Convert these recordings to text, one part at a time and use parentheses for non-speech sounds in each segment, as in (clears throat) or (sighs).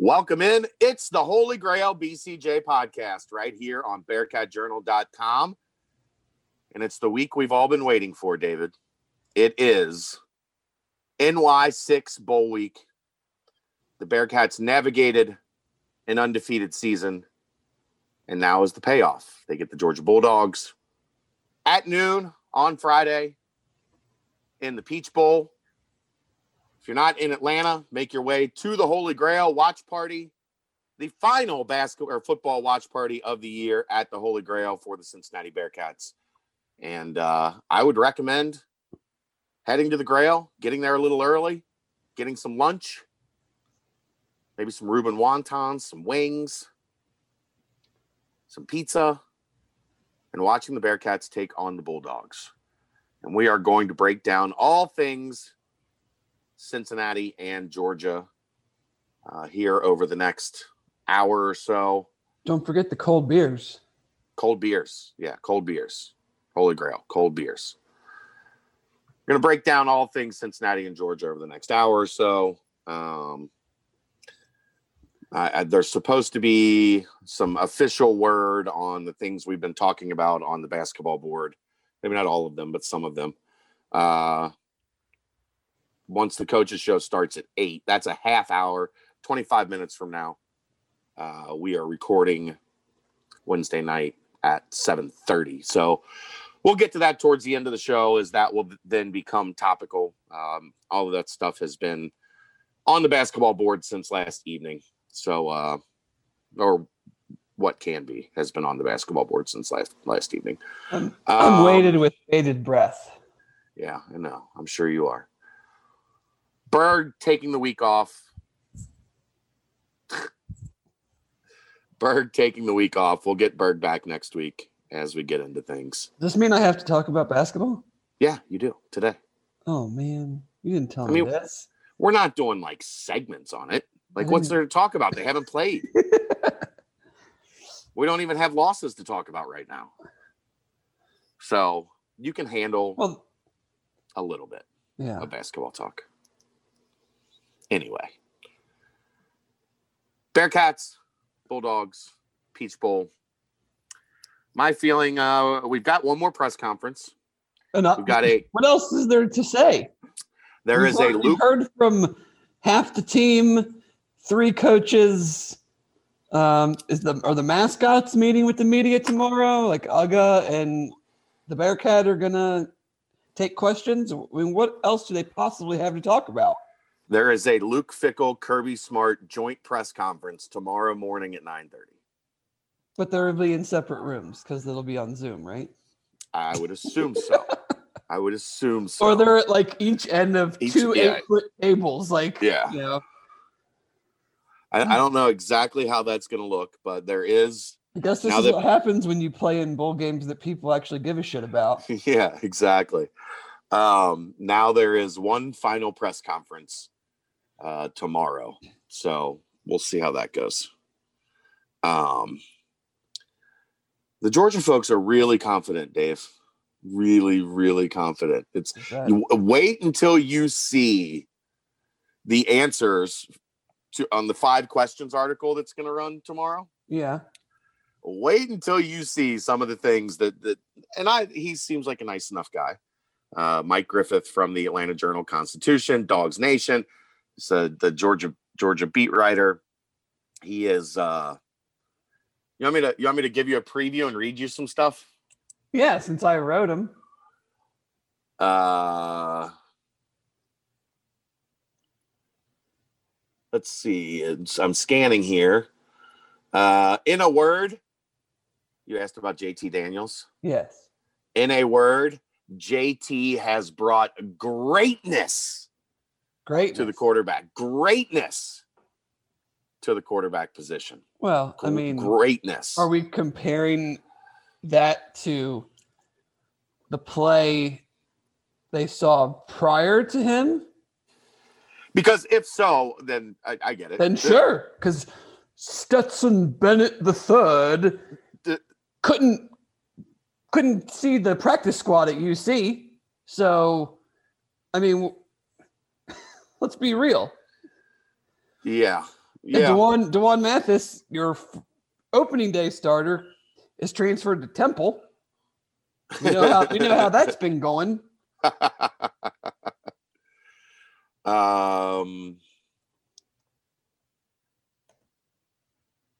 Welcome in. It's the Holy Grail BCJ podcast right here on bearcatjournal.com. And it's the week we've all been waiting for, David. It is NY6 Bowl Week. The Bearcats navigated an undefeated season, and now is the payoff. They get the Georgia Bulldogs at noon on Friday in the Peach Bowl. If you're not in Atlanta, make your way to the Holy Grail watch party, the final basketball or football watch party of the year at the Holy Grail for the Cincinnati Bearcats. And uh, I would recommend heading to the Grail, getting there a little early, getting some lunch, maybe some Reuben wontons, some wings, some pizza, and watching the Bearcats take on the Bulldogs. And we are going to break down all things Cincinnati and Georgia uh, here over the next hour or so. Don't forget the cold beers. Cold beers. Yeah, cold beers. Holy Grail, cold beers. We're going to break down all things Cincinnati and Georgia over the next hour or so. Um, I, there's supposed to be some official word on the things we've been talking about on the basketball board. Maybe not all of them, but some of them. Uh, once the coaches show starts at eight. That's a half hour, 25 minutes from now. Uh, we are recording Wednesday night at 7:30. So we'll get to that towards the end of the show as that will then become topical. Um, all of that stuff has been on the basketball board since last evening. So uh, or what can be has been on the basketball board since last last evening. I'm, I'm um, waited with bated breath. Yeah, I know. I'm sure you are. Berg taking the week off. (laughs) Berg taking the week off. We'll get Berg back next week as we get into things. Does this mean I have to talk about basketball? Yeah, you do today. Oh man, you didn't tell I me mean, this. We're not doing like segments on it. Like, what's there to talk about? They haven't played. (laughs) we don't even have losses to talk about right now. So you can handle well, a little bit yeah. of basketball talk. Anyway, Bearcats, Bulldogs, Peach Bowl. My feeling, uh, we've got one more press conference. And uh, we've got a. What else is there to say? There we've is heard, a. Luke, heard from half the team, three coaches. Um, is the are the mascots meeting with the media tomorrow? Like Uga and the Bearcat are gonna take questions. I mean, what else do they possibly have to talk about? There is a Luke Fickell Kirby Smart joint press conference tomorrow morning at 9:30. But they'll be in separate rooms because it'll be on Zoom, right? I would assume so. (laughs) I would assume so. Or they're at like each end of each, two yeah. eight foot tables, like yeah. You know. I, I don't know exactly how that's going to look, but there is. I guess this is that, what happens when you play in bowl games that people actually give a shit about. (laughs) Yeah, exactly. Um, now there is one final press conference uh, tomorrow. So we'll see how that goes. Um, the Georgia folks are really confident, Dave. Really, really confident. It's you, wait until you see the answers to on the five questions article that's going to run tomorrow. Yeah. Wait until you see some of the things that that and I he seems like a nice enough guy. Uh, Mike Griffith from the Atlanta Journal Constitution, Dogs Nation. So the Georgia Georgia beat writer. He is. uh You want me to? You want me to give you a preview and read you some stuff? Yeah, since I wrote him. Uh, let's see. It's, I'm scanning here. Uh, in a word, you asked about JT Daniels. Yes. In a word, JT has brought greatness Great to the quarterback. Greatness to the quarterback position. Well, I mean, greatness. Are we comparing that to the play they saw prior to him? Because if so, then I, I get it. Then sure, because Stetson Bennett the third couldn't couldn't see the practice squad at UC. So, I mean, Let's be real. Yeah. Yeah. D'Wan D'Wan Mathis, your f- opening day starter, is transferred to Temple. We know how we know how that's been going. (laughs) um,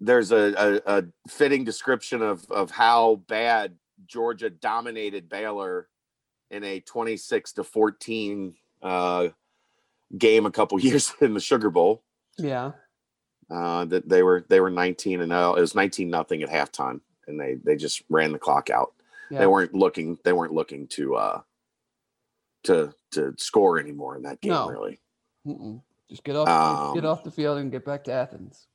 there's a, a, a fitting description of of how bad Georgia dominated Baylor in a 26 to 14 uh, game a couple (laughs) years in the Sugar Bowl. Yeah. Uh, that they were they were 19 and 0. It was 19 nothing at halftime, and they they just ran the clock out. Yeah. They weren't looking they weren't looking to uh to to score anymore in that game No. really. Mm-mm. Just get off Um, get off the field and get back to Athens.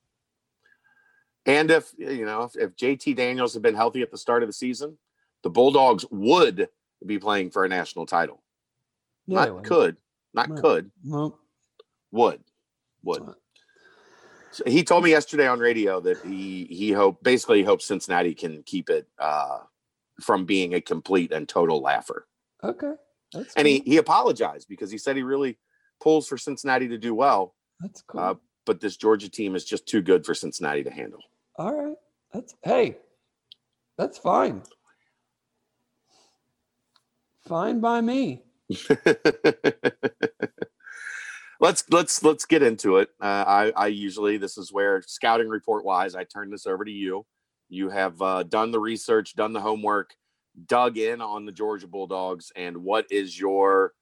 And if you know if, if JT Daniels had been healthy at the start of the season, the Bulldogs would be playing for a national title. Yeah, not could, not Right. could, Well, would, would. So he told me yesterday on radio that he he hope basically hopes Cincinnati can keep it uh, from being a complete and total laugher. okay. That's And he he apologized because he said he really pulls for Cincinnati to do well, That's cool. uh, but this Georgia team is just too good for Cincinnati to handle. All right. That's hey. That's fine. Fine by me. Let's let's let's get into it. Uh, I I usually this is where scouting report wise I turn this over to you. You have uh, done the research, done the homework, dug in on the Georgia Bulldogs, and what is your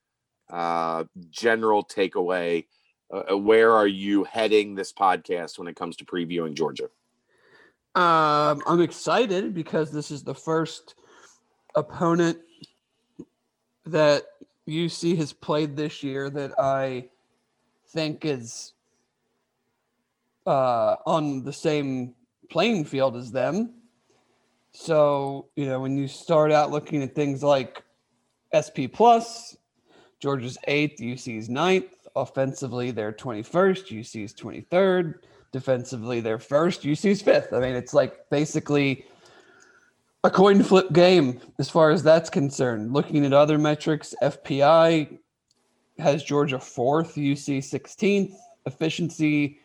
uh, general takeaway? Uh, where are you heading this podcast when it comes to previewing Georgia? Um, I'm excited because this is the first opponent that UC has played this year that I think is uh, on the same playing field as them. So, you know, when you start out looking at things like SP Plus, Georgia's eighth, UC's ninth. Offensively, they're 21st, UC's 23rd defensively they're first UC's fifth. I mean, it's like basically a coin flip game as far as that's concerned. Looking at other metrics, FPI has Georgia fourth, UC 16th. Efficiency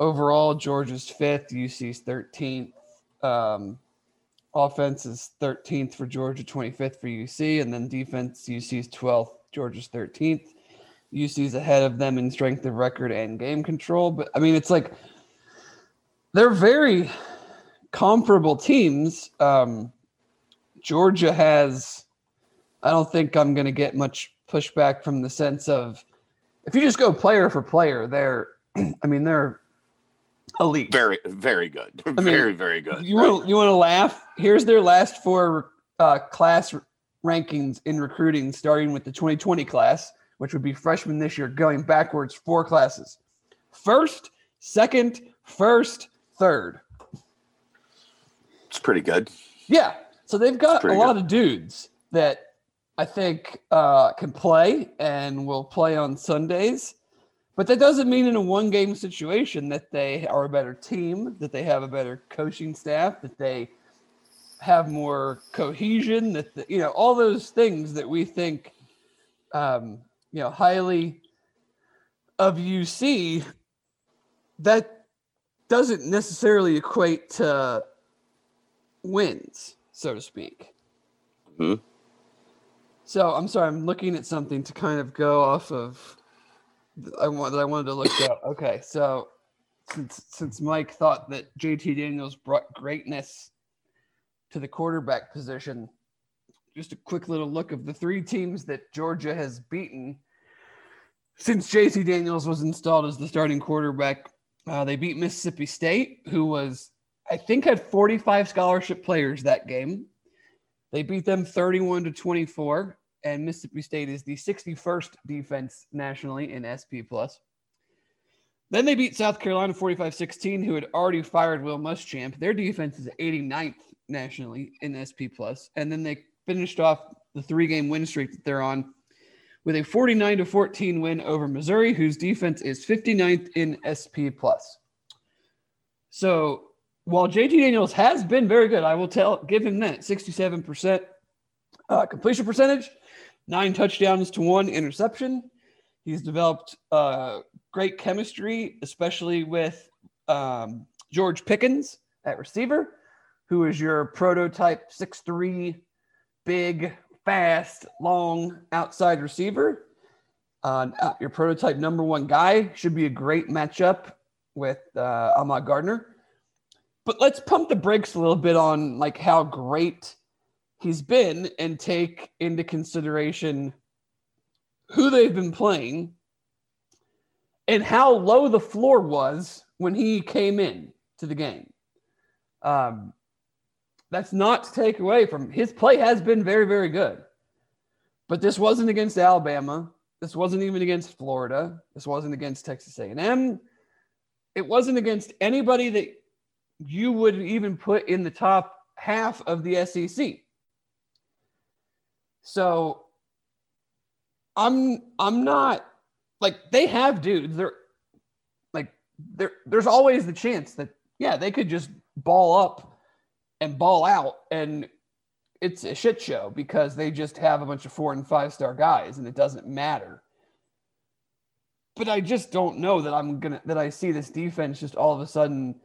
overall, Georgia's fifth, UC's 13th. Um, offense is 13th for Georgia, 25th for UC, and then defense, UC's 12th, Georgia's 13th. UC's ahead of them in strength of record and game control. But I mean, it's like they're very comparable teams. Um, Georgia has, I don't think I'm going to get much pushback from the sense of if you just go player for player, they're, (clears throat) I mean, they're elite. Very very good, I mean, very very good. You want you want to laugh? Here's their last four uh, class rankings in recruiting, starting with the 2020 class, which would be freshman this year, going backwards four classes: first, second, first, third. It's pretty good. Yeah, so they've got a pretty lot of dudes that I think uh, can play and will play on Sundays. But that doesn't mean in a one game situation that they are a better team, that they have a better coaching staff, that they have more cohesion, that, the, you know, all those things that we think, um, you know, highly of UC, that doesn't necessarily equate to wins, so to speak. Mhm. So I'm sorry, I'm looking at something to kind of go off of. I want that I wanted to look up. (coughs) Okay, so since since Mike thought that JT Daniels brought greatness to the quarterback position, just a quick little look of the three teams that Georgia has beaten since JT Daniels was installed as the starting quarterback. Uh, they beat Mississippi State, who was I think had 45 scholarship players that game. They beat them 31 to 24, and Mississippi State is the 61st defense nationally in SP plus. Then they beat South Carolina 45-16, who had already fired Will Muschamp. Their defense is 89th nationally in SP plus, and then they finished off the three-game win streak that they're on with a 49 to 14 win over Missouri, whose defense is 59th in SP plus. So while JT Daniels has been very good, I will tell give him that 67% uh, completion percentage, nine touchdowns to one interception. He's developed uh, great chemistry, especially with um, George Pickens at receiver, who is your prototype six-three, big, fast, long outside receiver. Uh, your prototype number one guy should be a great matchup with uh, Ahmad Gardner. But let's pump the brakes a little bit on like how great he's been and take into consideration who they've been playing and how low the floor was when he came in to the game. Um, that's not to take away from his play has been very, very good. But this wasn't against Alabama. This wasn't even against Florida. This wasn't against Texas A&M. It wasn't against anybody that you would even put in the top half of the SEC. So I'm I'm not like they have dudes. They're like there there's always the chance that yeah, they could just ball up and ball out and it's a shit show because they just have a bunch of four and five star guys and it doesn't matter. But I just don't know that I'm gonna that I see this defense just all of a sudden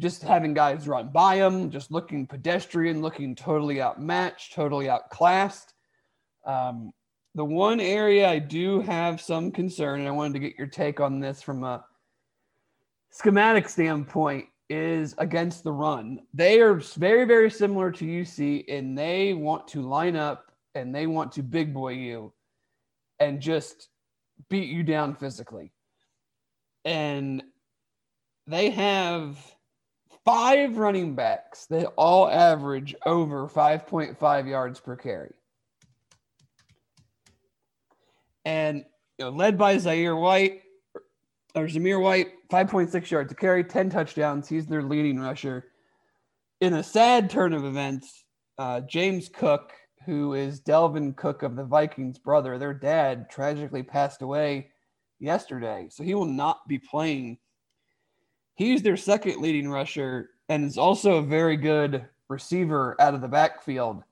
just having guys run by them, just looking pedestrian, looking totally outmatched, totally outclassed. Um, the one area I do have some concern, and I wanted to get your take on this from a schematic standpoint, is against the run. They are very, very similar to UC, and they want to line up and they want to big boy you and just beat you down physically. And they have five running backs that all average over 5.5 yards per carry. And you know, led by Zaire White or Zamir White, 5.6 yards to carry, 10 touchdowns. He's their leading rusher. In a sad turn of events, uh, James Cook, who is Dalvin Cook of the Vikings' brother, their dad tragically passed away yesterday. So he will not be playing He's their second leading rusher and is also a very good receiver out of the backfield.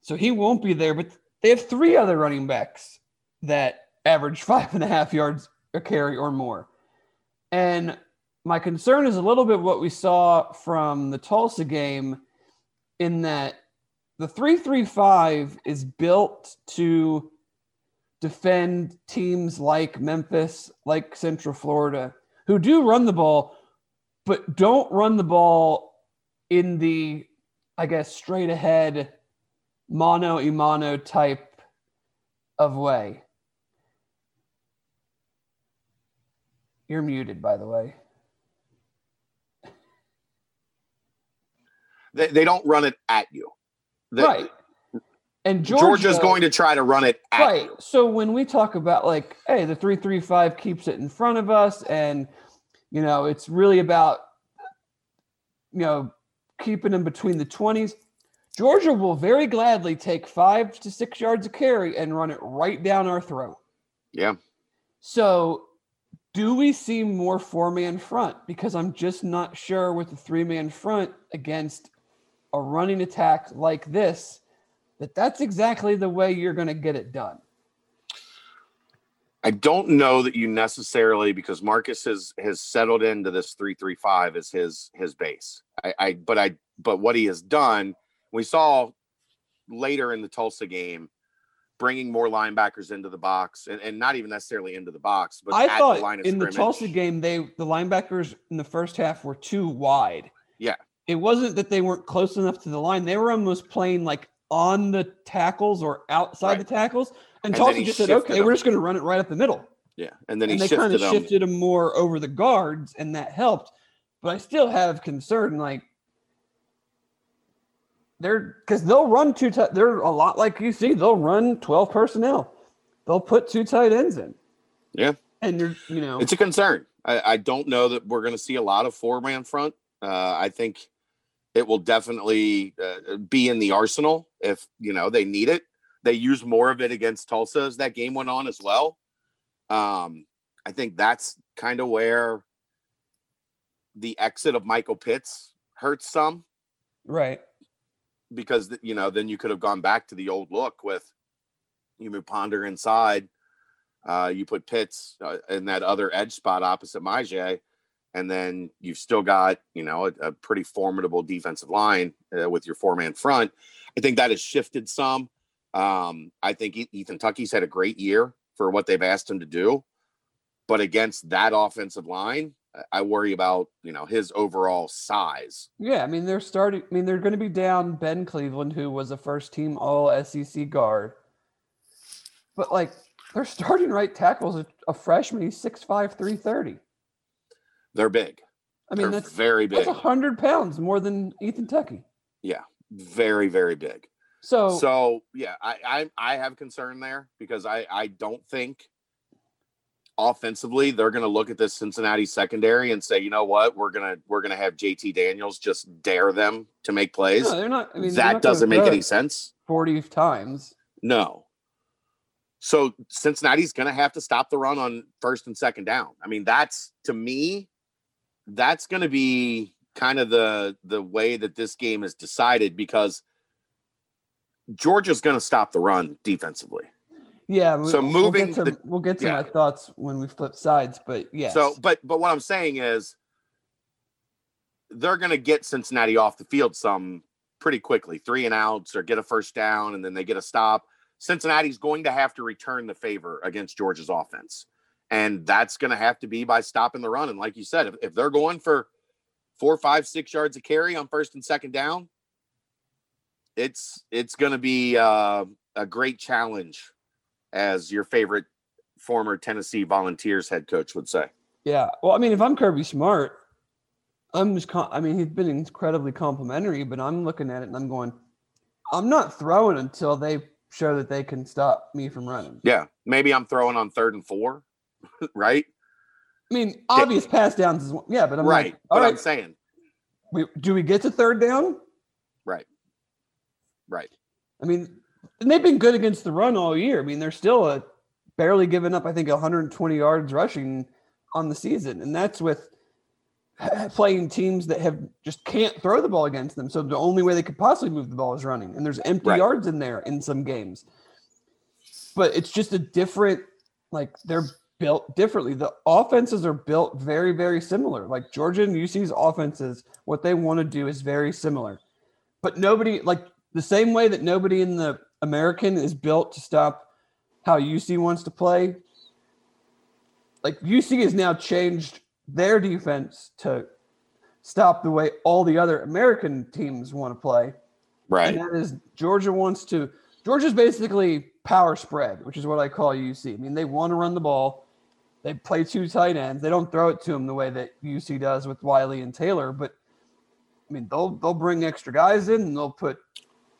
So he won't be there, but they have three other running backs that average (laughs) five and a half yards a carry or more. And my concern is a little bit what we saw from the Tulsa game in that the 335 is built to defend teams like Memphis, like Central Florida, who do run the ball, but don't run the ball in the, I guess, straight ahead mono imano type of way. You're muted, by the way. They, they don't run it at you. They, right. And Georgia, Georgia's going to try to run it right. you. So when we talk about like, hey, the three three five keeps it in front of us, and you know, it's really about you know keeping them between the twenties. Georgia will very gladly take five to six yards of carry and run it right down our throat. Yeah. So do we see more four man front? Because I'm just not sure with the three man front against a running attack like this that that's exactly the way you're going to get it done. I don't know that you necessarily because Marcus has has settled into this three three five as his his base. I, I but I but what he has done, we saw later in the Tulsa game, bringing more linebackers into the box and, and not even necessarily into the box, but I thought the in the Tulsa game they the linebackers in the first half were too wide. Yeah, it wasn't that they weren't close enough to the line; they were almost playing like on the tackles or outside right. the tackles. And, and Tulsa just said, "Okay, we're just going to run it right up the middle." Yeah, and then and he they kind of shifted them more over the guards, and that helped. But I still have concern, like they're because they'll run two. T- they're a lot like you see. They'll run twelve personnel. They'll put two tight ends in. Yeah, and you're you know it's a concern. I, I don't know that we're going to see a lot of four man front. Uh, I think it will definitely uh, be in the arsenal if you know they need it. They used more of it against Tulsa as that game went on as well. Um, I think that's kind of where the exit of Michael Pitts hurts some, right? Because you know then you could have gone back to the old look with you move Ponder inside, uh, you put Pitts uh, in that other edge spot opposite Myjai, and then you've still got you know a, a pretty formidable defensive line uh, with your four man front. I think that has shifted some. Um, I think Ethan Tucky's had a great year for what they've asked him to do, but against that offensive line, I worry about you know his overall size. Yeah, I mean they're starting. I mean they're going to be down Ben Cleveland, who was a first team All SEC guard, but like their starting right tackle is a, a freshman. He's 6'5", 330. They're big. I mean They're that's very big. that's hundred pounds more than Ethan Tucky. Yeah, very very big. So So yeah, I, I I have concern there because I I don't think offensively they're going to look at this Cincinnati secondary and say, you know what, we're gonna we're gonna have JT Daniels just dare them to make plays. no, they're not. I mean that not doesn't make any sense. Forty times. No. So Cincinnati's going to have to stop the run on first and second down. I mean, that's to me, that's going to be kind of the the way that this game is decided because Georgia's going to stop the run defensively. Yeah. So we'll moving get to, the- we'll get to yeah. my thoughts when we flip sides, but yes. So, but but what I'm saying is they're going to get Cincinnati off the field some pretty quickly, three and outs or get a first down and then they get a stop. Cincinnati's going to have to return the favor against Georgia's offense. And that's going to have to be by stopping the run. And like you said, if, if they're going for four, five, six yards of carry on first and second down, it's it's going to be uh, a great challenge, as your favorite former Tennessee Volunteers head coach would say. Yeah. Well, I mean, if I'm Kirby Smart, I'm just, com- I mean, he's been incredibly complimentary, but I'm looking at it and I'm going, I'm not throwing until they show that they can stop me from running. Yeah, maybe I'm throwing on third and four, right? I mean, obvious pass downs is one, yeah, but I'm right. like, but all I'm saying, we, do we get to third down? right, right, I mean, and they've been good against the run all year. I mean, they're still a barely giving up, I think, 120 yards rushing on the season, and that's with (sighs) playing teams that have just can't throw the ball against them. So the only way they could possibly move the ball is running, and there's empty Right. yards in there in some games. But it's just a different, like they're built differently. The offenses are built very, very similar. Like Georgia and UC's offenses, what they want to do is very similar. But nobody, like the same way that nobody in the American is built to stop how UC wants to play. Like UC has now changed their defense to stop the way all the other American teams want to play. right. And that is Georgia wants to Georgia's basically power spread, which is what I call UC. I mean, they want to run the ball. They play two tight ends. They don't throw it to them the way that UC does with Wiley and Taylor, but I mean, they'll they'll bring extra guys in and they'll put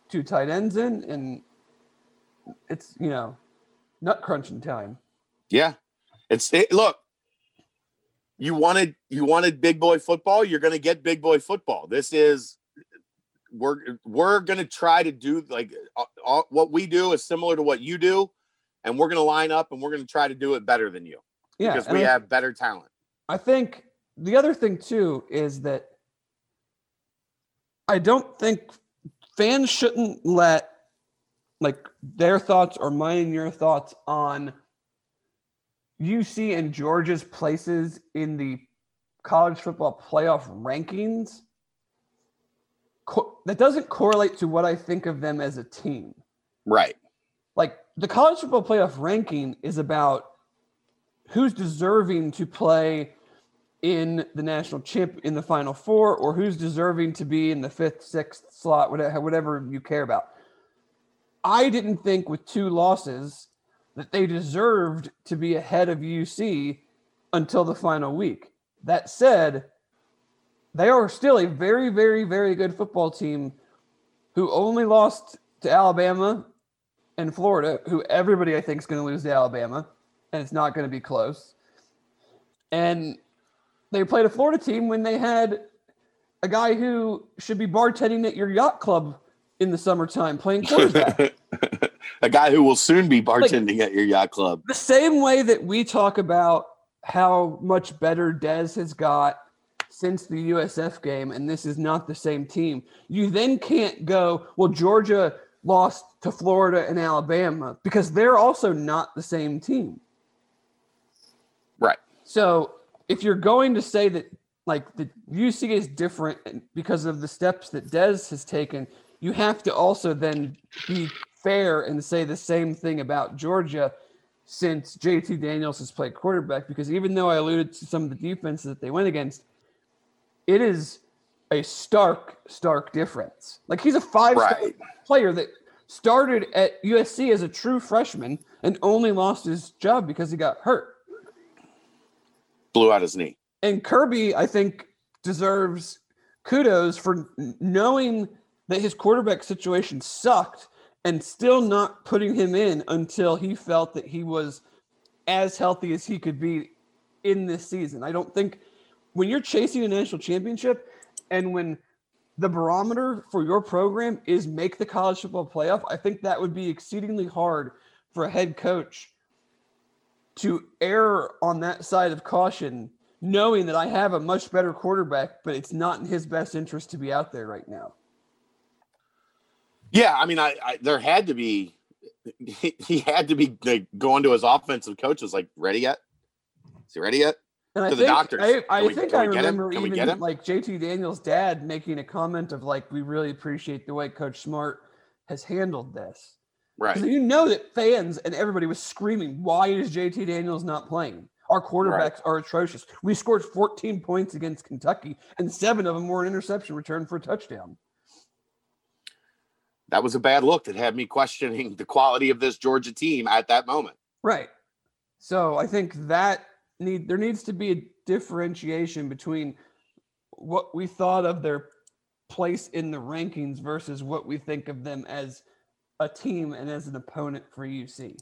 two tight ends in, and it's you know nut crunching time. Yeah, it's it, look. You wanted you wanted big boy football. You're going to get big boy football. This is we're we're going to try to do like uh, what we do is similar to what you do, and we're going to line up and we're going to try to do it better than you Yeah, because we I- have better talent. I think the other thing too is that I don't think fans shouldn't let like their thoughts or mine and your thoughts on UC and Georgia's places in the college football playoff rankings. Co- that doesn't correlate to what I think of them as a team Right. like the college football playoff ranking is about who's deserving to play in the national chip in the final four or who's deserving to be in the fifth sixth slot whatever, whatever you care about. I didn't think with two losses that they deserved to be ahead of uc until the final week. That said they are still a very very very good football team who only lost to alabama and Florida, who everybody I think is going to lose to Alabama, and it's not going to be close. And they played a Florida team when they had a guy who should be bartending at your yacht club in the summertime playing quarterback. (laughs) a guy who will soon be bartending at your yacht club. the same way that we talk about how much better Dez has got since the USF game, and this is not the same team. You then can't go, well, Georgia lost to Florida and Alabama because they're also not the same team. So if you're going to say that like the UC is different because of the steps that Des has taken. You have to also then be fair and say the same thing about Georgia since JT Daniels has played quarterback because even though I alluded to some of the defenses that they went against, it is a stark, stark difference. Like he's a five star Right. player that started at USC as a true freshman and only lost his job because he got hurt. Blew out his knee. And Kirby, I think, deserves kudos for knowing that his quarterback situation sucked and still not putting him in until he felt that he was as healthy as he could be in this season. I don't think when you're chasing a national championship and when the barometer for your program is make the college football playoff, I think that would be exceedingly hard for a head coach to err on that side of caution, knowing that I have a much better quarterback, but it's not in his best interest to be out there right now. Yeah, I mean, I, I there had to be he, (laughs) he had to be like, going to his offensive coaches like, ready yet? Is he ready yet? And I To the think, doctors. I, I we- think I we get him? remember even like JT Daniels' dad making a comment of like, we really appreciate the way Coach Smart has handled this. Right. You know that fans and everybody was screaming, why is JT Daniels not playing? Our quarterbacks are atrocious. We scored 14 points against Kentucky, and seven of them were an interception return for a touchdown. That was a bad look that had me questioning the quality of this Georgia team at that moment. Right. So I think that need there needs to be a differentiation between what we thought of their place in the rankings versus what we think of them as a team and as an opponent for UC.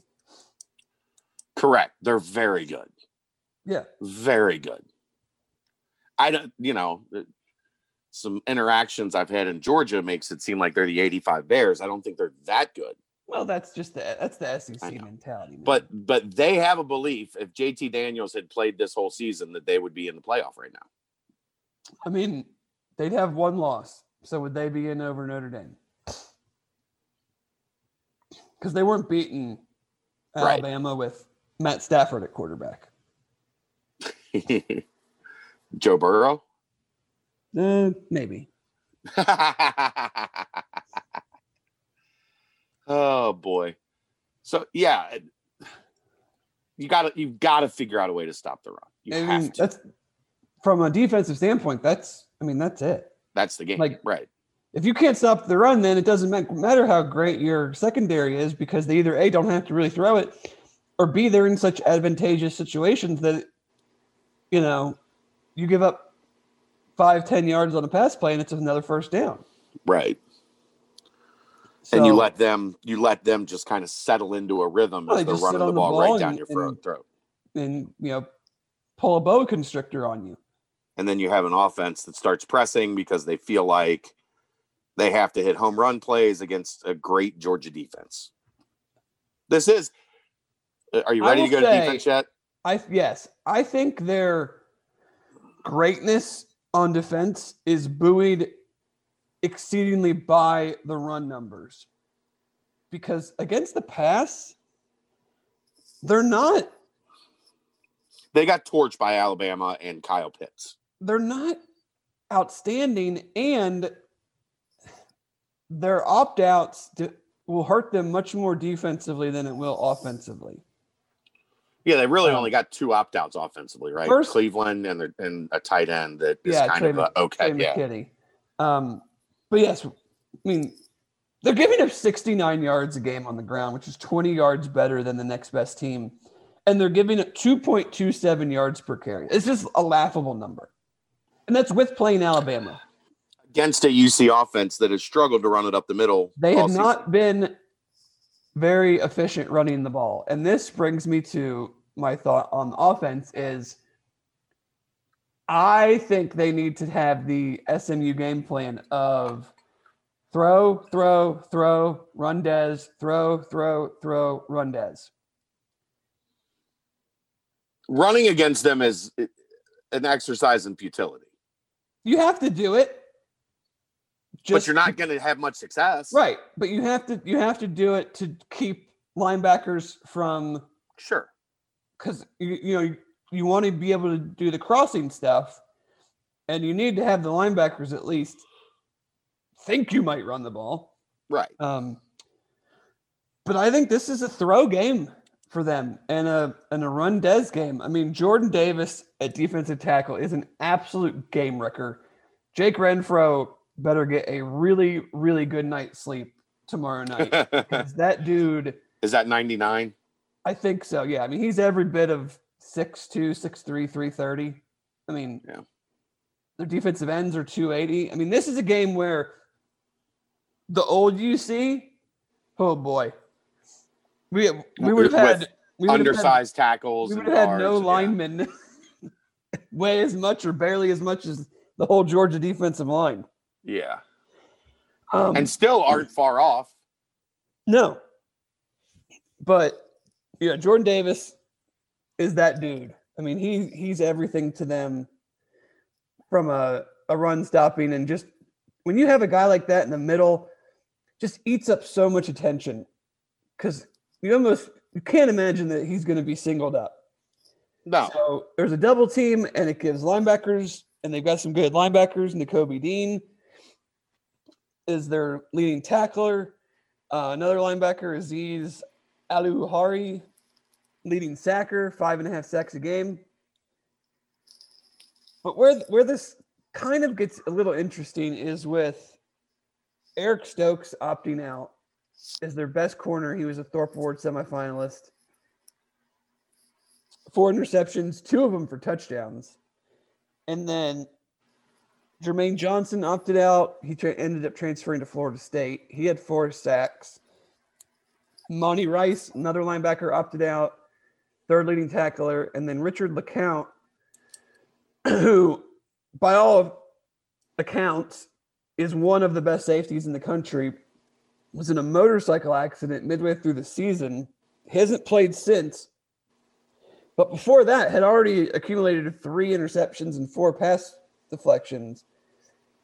Correct. They're very good. Yeah. Very good. I don't, you know, uh, some interactions I've had in Georgia makes it seem like they're the 85 Bears. I don't think they're that good. Well, that's just the that's the SEC mentality. man. But but they have a belief if JT Daniels had played this whole season that they would be in the playoff right now. I mean, they'd have one loss. So would they be in over Notre Dame? Because they weren't beating Right. Alabama with Matt Stafford at quarterback. (laughs) Joe Burrow. Uh, maybe. (laughs) oh boy. So yeah, you got to you've got to figure out a way to stop the run. You I have mean, to. that's from a defensive standpoint. That's I mean, that's it. That's the game. like- right. If you can't stop the run, then it doesn't matter how great your secondary is because they either a don't have to really throw it, or b they're in such advantageous situations that you know you give up five ten yards on a pass play and it's another first down. Right. So, and you let them you let them just kind of settle into a rhythm Well, as they they're running the the ball, ball right and- down your throat, and- throat. and you know pull a boa constrictor on you. And then you have an offense that starts pressing because they feel like they have to hit home run plays against a great Georgia defense. This is uh, are you ready to go to defense yet? I yes, I think their greatness on defense is buoyed exceedingly by the run numbers. Because against the pass, they're not They got torched by Alabama and Kyle Pitts. they're not outstanding and their opt-outs d- will hurt them much more defensively than it will offensively. Yeah, they really Um, only got two opt outs offensively, right? first- Cleveland and the, and a tight end that is Yeah, kind Trey of a, okay. Trey Yeah, McKitty. Um, but yes, I mean, they're giving up 69 yards a game on the ground, which is 20 yards better than the next best team. And they're giving up 2.27 yards per carry. It's just a laughable number. And that's with playing Alabama. Against a UC offense that has struggled to run it up the middle. They have season. not been very efficient running the ball. And this brings me to my thought on the offense is I think they need to have the SMU game plan of throw, throw, throw, run des, throw, throw, throw, run des. running against them is an exercise in futility. You have to do it. But you're not going to have much success. right. But you have to you have to do it to keep linebackers from Sure. because you, you know you, you want to be able to do the crossing stuff and you need to have the linebackers at least think you might run the ball. Right. Um, but I think this is a throw game for them and a and a run des game. I mean, Jordan Davis at defensive tackle is an absolute game wrecker. Jake Renfro better get a really, really good night's sleep tomorrow night. Because (laughs) that dude, Is that 99? I think so. Yeah. I mean, he's every bit of 6'2, 6'3, 330. I mean, Yeah. their defensive ends are 280. I mean, this is a game where the old UC, oh boy. We we would have had we have had, Undersized tackles. we would have had no yeah. linemen (laughs) weigh as much or barely as much as the whole Georgia defensive line. Yeah. Um, And still aren't far off. No. But yeah, Jordan Davis is that dude. I mean, he he's everything to them from a, a run stopping and just when you have a guy like that in the middle, just eats up so much attention. Cause you almost you can't imagine that he's gonna be singled up. No. So there's a double team, and it gives linebackers, and they've got some good linebackers. Nakobe Dean is their leading tackler. Uh, another linebacker, Azeez Ojulari, leading sacker, five and a half sacks a game. But where where this kind of gets a little interesting is with Eric Stokes opting out as their best corner. He was a Thorpe Award semifinalist four interceptions, two of them for touchdowns. And then Jermaine Johnson opted out. He tra- ended up transferring to Florida State. He had four sacks. Monty Rice, another linebacker, opted out, third leading tackler. And then Richard LeCounte, (clears throat) who, by all accounts, is one of the best safeties in the country, was in a motorcycle accident midway through the season. He hasn't played since. But before that, had already accumulated three interceptions and four pass deflections.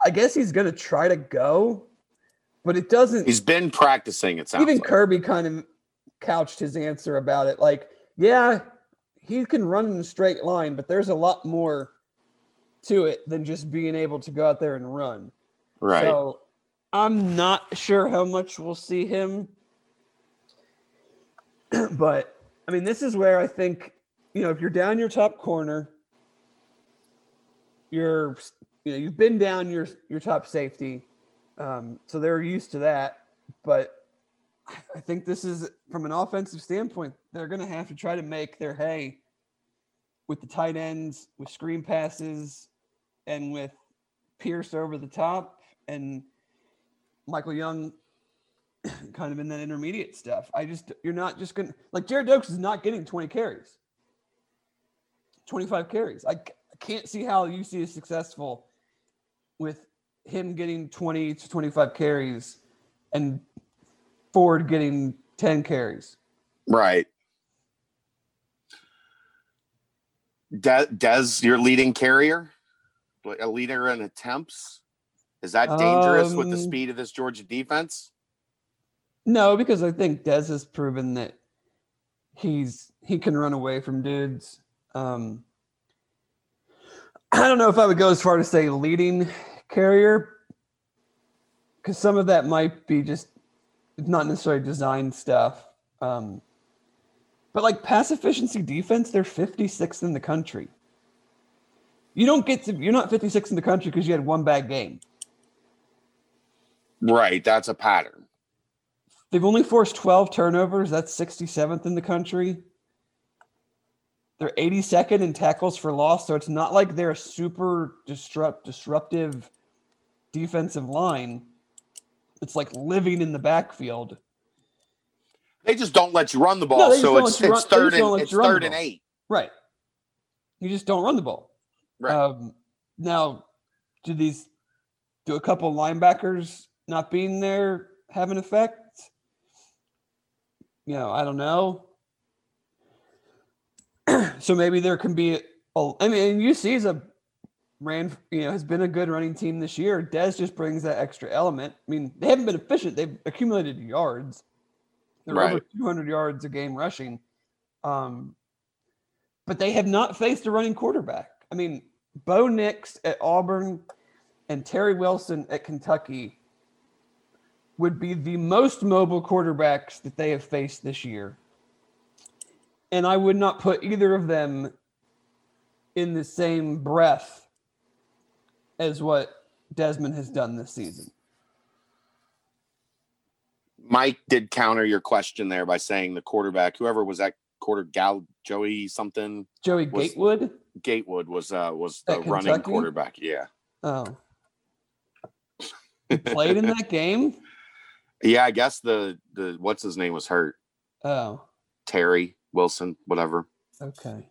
I guess he's going to try to go, but it doesn't. He's been practicing, it sounds even like. Kirby kind of couched his answer about it. Like, yeah, he can run in a straight line, but there's a lot more to it than just being able to go out there and run. Right. So I'm not sure how much we'll see him. (clears throat) but I mean, this is where I think, you know, if you're down your top corner, you're you know, you've been down your your top safety. Um, so they're used to that. But I think this is from an offensive standpoint, they're gonna have to try to make their hay with the tight ends, with screen passes, and with Pierce over the top and Michael Young (clears throat) kind of in that intermediate stuff. I just you're not just gonna like Gerrid Doaks is not getting 20 carries. 25 carries. I can't see how UC is successful with him getting 20 to 25 carries and Ford getting 10 carries. Right. De- Des, your leading carrier, a leader in attempts. Is that dangerous with the Um, speed of this Georgia defense? No, because I think Dez has proven that he's he can run away from dudes. Um, (clears throat) I don't know if I would go as far to say leading carrier, because some of that might be just not necessarily design stuff. Um, but like pass efficiency defense, they're 56th in the country. You don't get to you're not 56th in the country because you had one bad game. Right. That's a pattern. They've only forced 12 turnovers. That's 67th in the country. They're 82nd in tackles for loss. So it's not like they're a super disrupt, disruptive defensive line. It's like living in the backfield. They just don't let you run the ball, No, so it's it's run- third and it's you run the third and eight. Right. You just don't run the ball. Right. Um, now, do these, do a couple linebackers not being there have an effect? You know, I don't know. (clears throat) so maybe there can be, a, I mean, UC is a ran, you know, has been a good running team this year. Dez just brings that extra element. I mean, they haven't been efficient. They've accumulated yards. They're over 200 yards a game rushing. Um, but they have not faced a running quarterback. I mean, Bo Nix at Auburn and Terry Wilson at Kentucky would be the most mobile quarterbacks that they have faced this year. And I would not put either of them in the same breath as what Desmond has done this season. Mike did counter your question there by saying the quarterback, whoever was that quarter gal Joey something Joey Was- Gatewood. Gatewood was uh was the running quarterback. Yeah. Oh. He (laughs) played in that game? Yeah, I guess the the what's his name was hurt. Oh, Terry Wilson, whatever. okay.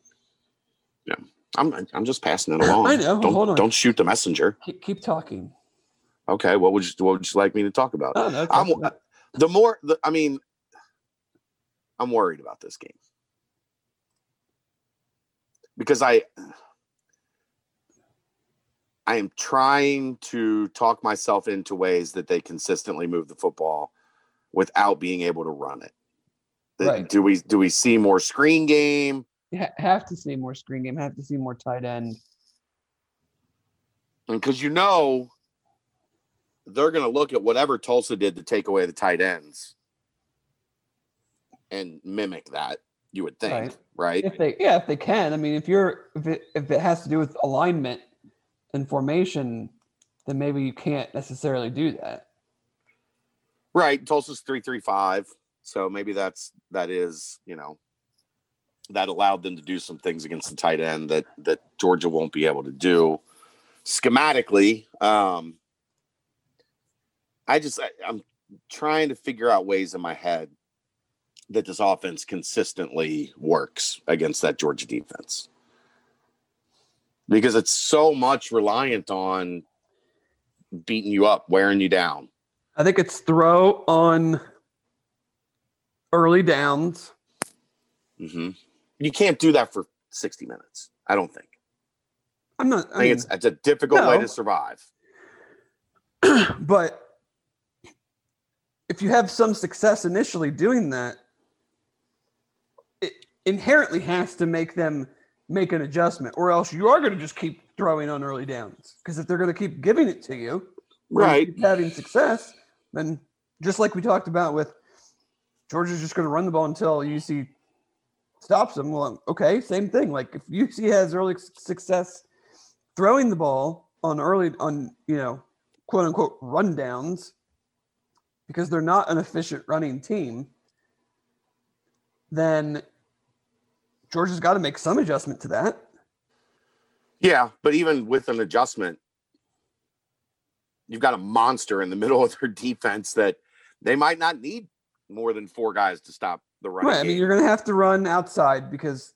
Yeah. I'm I'm just passing it (clears throat) along. I know, Don't hold on. don't shoot the messenger. Keep, keep talking. Okay, what would you what would you like me to talk about? Oh, no, I'm- about- the more the, I mean, I'm worried about this game because I I am trying to talk myself into ways that they consistently move the football without being able to run it. Right. Do we do we see more screen game? You have to see more screen game, have to see more tight end. Because you know they're going to look at whatever Tulsa did to take away the tight ends and mimic that. You would think, Right. right? If they yeah, if they can. I mean, if you're if it if it has to do with alignment and formation, then maybe you can't necessarily do that. Right. Tulsa's three three five. So maybe that's that is, you know, that allowed them to do some things against the tight end that that Georgia won't be able to do schematically. Um I just I, I'm trying to figure out ways in my head that this offense consistently works against that Georgia defense. Because it's so much reliant on beating you up, wearing you down. I think it's throw on early downs. hmm You can't do that for 60 minutes. I don't think. I'm not I I think mean, it's it's a difficult way to survive. (clears throat) but if you have some success initially doing that, it inherently has to make them make an adjustment, or else you are going to just keep throwing on early downs. Because if they're going to keep giving it to you, Right. having success, then just like we talked about with Georgia's just going to run the ball until UC stops them. Well, okay, same thing. Like if UC has early success throwing the ball on early on, you know, quote unquote rundowns, because they're not an efficient running team, then Georgia's got to make some adjustment to that. Yeah, but even with an adjustment, you've got a monster in the middle of their defense that they might not need more than four guys to stop the run. Right. I mean, you're going to have to run outside because,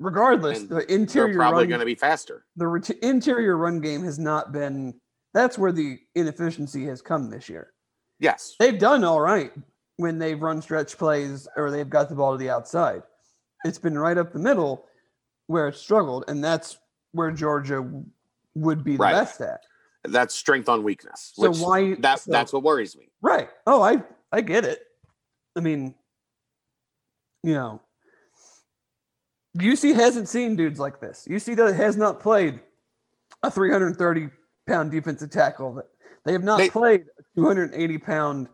regardless, And the They're interior probably going to be faster. the ret- interior run game has not been. That's where the inefficiency has come this year. Yes. They've done all right when they've run stretch plays or they've got the ball to the outside. It's been right up the middle where it struggled, and that's where Georgia would be the Right. best at. That's strength on weakness. So why? that so- that's what worries me. Right. Oh, I I get it. I mean, you know, UC hasn't seen dudes like this. UC does, has not played a 330 pound defensive tackle. That they have not They- played a 280 pound.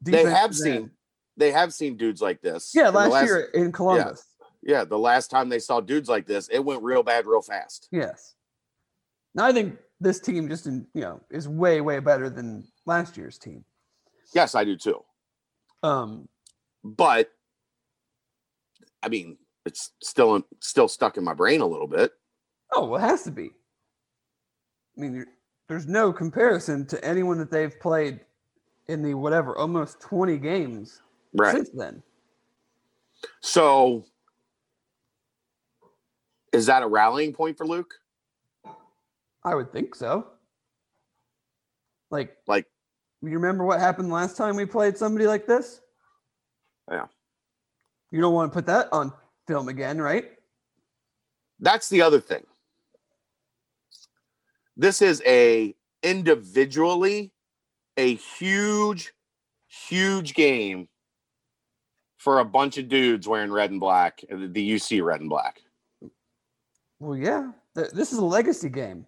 They have end. seen they have seen dudes like this. Yeah, the last, year in Columbus. Yeah, the last time they saw dudes like this, it went real bad real fast. Yes. Now I think this team just in you know is way way better than last year's team. Yes, I do too. Um, But I mean, it's still still stuck in my brain a little bit. Oh, well, it has to be. I mean, there's no comparison to anyone that they've played in the whatever almost 20 games Right. since then. So is that a rallying point for Luke? I would think so. Like, Like you remember what happened last time we played somebody like this? Yeah. You don't want to put that on film again, right? that's the other thing. This is a individually a huge, huge game for a bunch of dudes wearing red and black, the UC red and black. Well, yeah, this is a legacy game.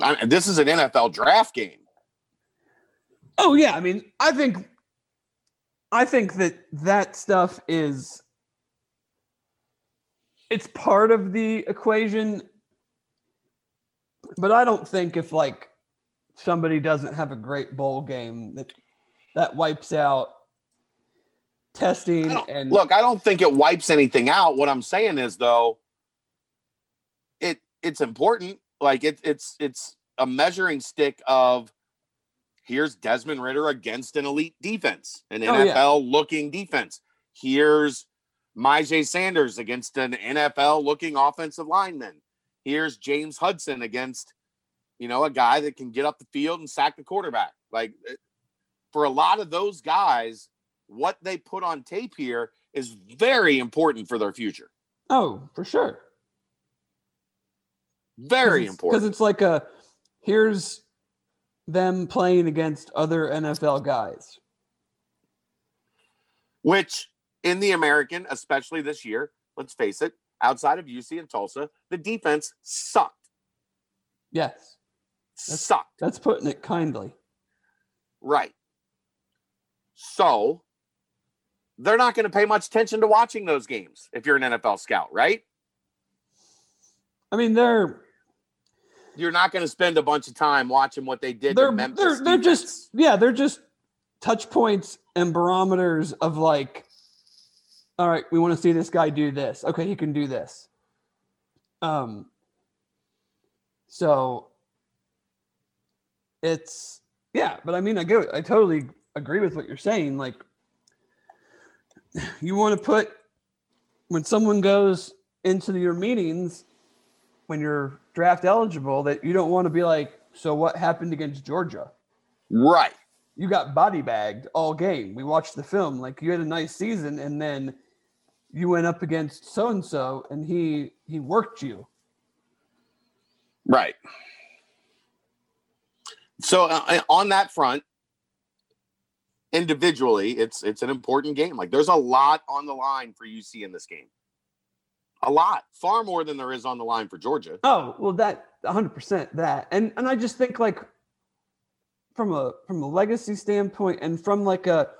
I, this is an NFL draft game. Oh yeah, I mean, I think, I think that that stuff is, it's part of the equation, but I don't think if like somebody doesn't have a great bowl game that that wipes out testing and Look, I don't think it wipes anything out. What I'm saying is though, it it's important. Like it, it's it's a measuring stick of here's Desmond Ridder against an elite defense, an Oh, yeah. NFL looking defense. Here's Myjai Sanders against an NFL looking offensive lineman. Here's James Hudson against, you know, a guy that can get up the field and sack the quarterback. Like eh, for a lot of those guys, what they put on tape here is very important for their future. oh for sure. Very because important. Because it's like a here's them playing against other NFL guys. Which in the American, especially this year, let's face it, outside of UC and Tulsa, the defense sucked. Yes, That's- sucked. that's putting it kindly. Right. So they're not going to pay much attention to watching those games if you're an NFL scout, right? I mean, they're You're not going to spend a bunch of time watching what they did. they're they're they're just yeah, they're just touch points and barometers of like, all right, we want to see this guy do this. Okay, he can do this. Um. So it's yeah, but I mean, I go, I totally agree with what you're saying. Like, you want to put when someone goes into your meetings when you're draft eligible that you don't want to be like, so what happened against Georgia? right. You got body bagged all game. We watched the film. Like you had a nice season, and then you went up against so and so, and he he worked you. Right. So uh, on that front, individually, it's it's an important game. Like there's a lot on the line for UC in this game. A lot, far more than there is on the line for Georgia. Oh well, that 100 percent that, and and I just think like from a from a legacy standpoint, and from like a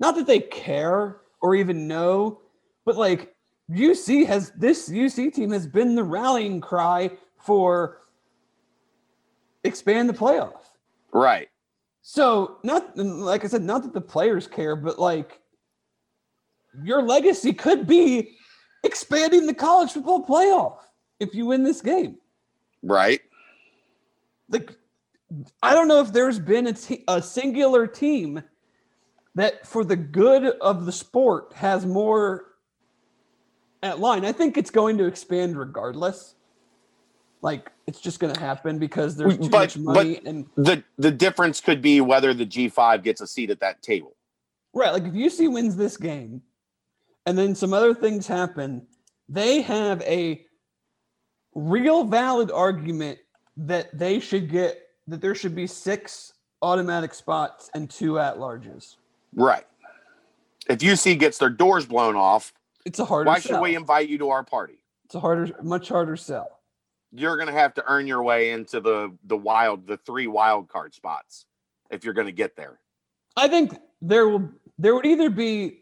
not that they care or even know, but like UC has this UC team has been the rallying cry for expand the playoff. Right. So not like I said, not that the players care, but like your legacy could be expanding the college football playoff if you win this game. Right. Like I don't know if there's been a, te- a singular team that, for the good of the sport, has more at line. I think it's going to expand regardless. Like it's just going to happen because there's too But- much money and The the difference could be whether the G5 gets a seat at that table. Right. Like if UC wins this game and then some other things happen, they have a real valid argument that they should get that there should be six automatic spots and two at larges. Right. If UC gets their doors blown off, It's a harder why sell. should we invite you to our party? It's a harder, much harder sell. You're going to have to earn your way into the the wild, the three wild card spots if you're going to get there. I think there will there would either be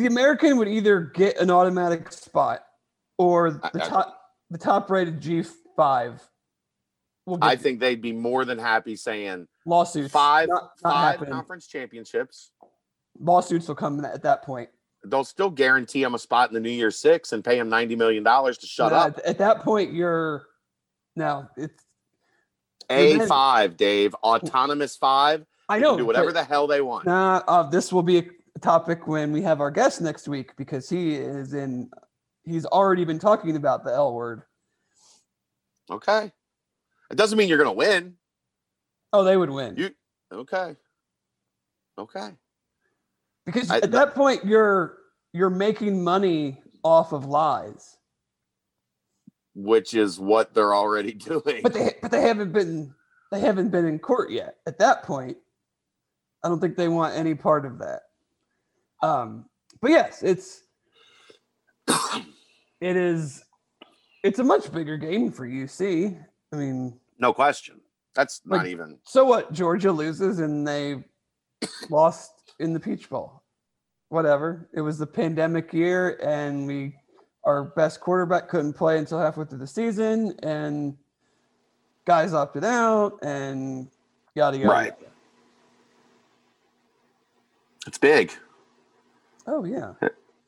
the American would either get an automatic spot or the I- top the top rated G five will I think they'd be more than happy saying lawsuits. five Not- not five happening. conference championships. lawsuits will come at that point. They'll still guarantee him a spot in the New Year Six and pay him ninety million dollars to shut up. At, at that point, you're no. It's a five, Dave, autonomous five. I know. can do whatever the hell they want. Nah, uh, this will be a topic when we have our guest next week because he is in. He's already been talking about the L word. Okay, it doesn't mean you're going to win. Oh, they would win You- Okay, okay. because I- at that point you're you're making money off of lies. Which is what they're already (laughs) doing. But they but they haven't been they haven't been in court yet. At that point, I don't think they want any part of that. Um, but yes, it's it is. It's a much bigger game for UC. I mean, No question. That's not Like- even. so what? Georgia loses and they lost in the Peach Bowl. Whatever. It was the pandemic year, and we our best quarterback couldn't play until halfway through the season, and guys opted out, and yada yada. Right. It's big. Oh yeah.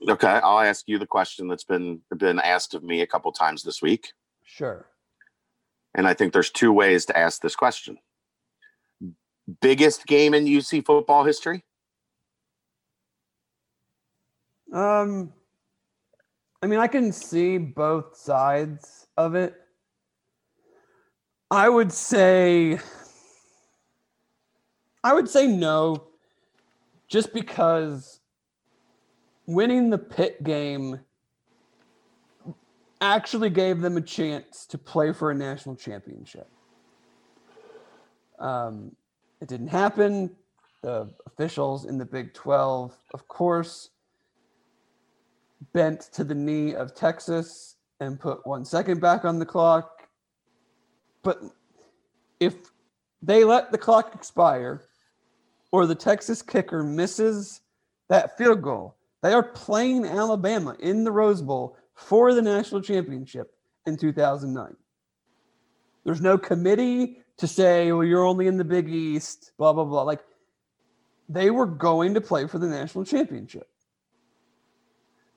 Okay, I'll ask you the question that's been been asked of me a couple times this week, Sure. and I think there's two ways to ask this question. Biggest game in UC football history? Um, I mean, I can see both sides of it. I would say, I would say no, just because winning the Pitt game actually gave them a chance to play for a national championship. Um, it didn't happen. The officials in the Big 12, of course, bent to the knee of Texas and put one second back on the clock. But if they let the clock expire or the Texas kicker misses that field goal, they are playing Alabama in the Rose Bowl for the national championship in 2009. There's no committee to say, well, you're only in the Big East, blah, blah, blah. Like, they were going to play for the national championship.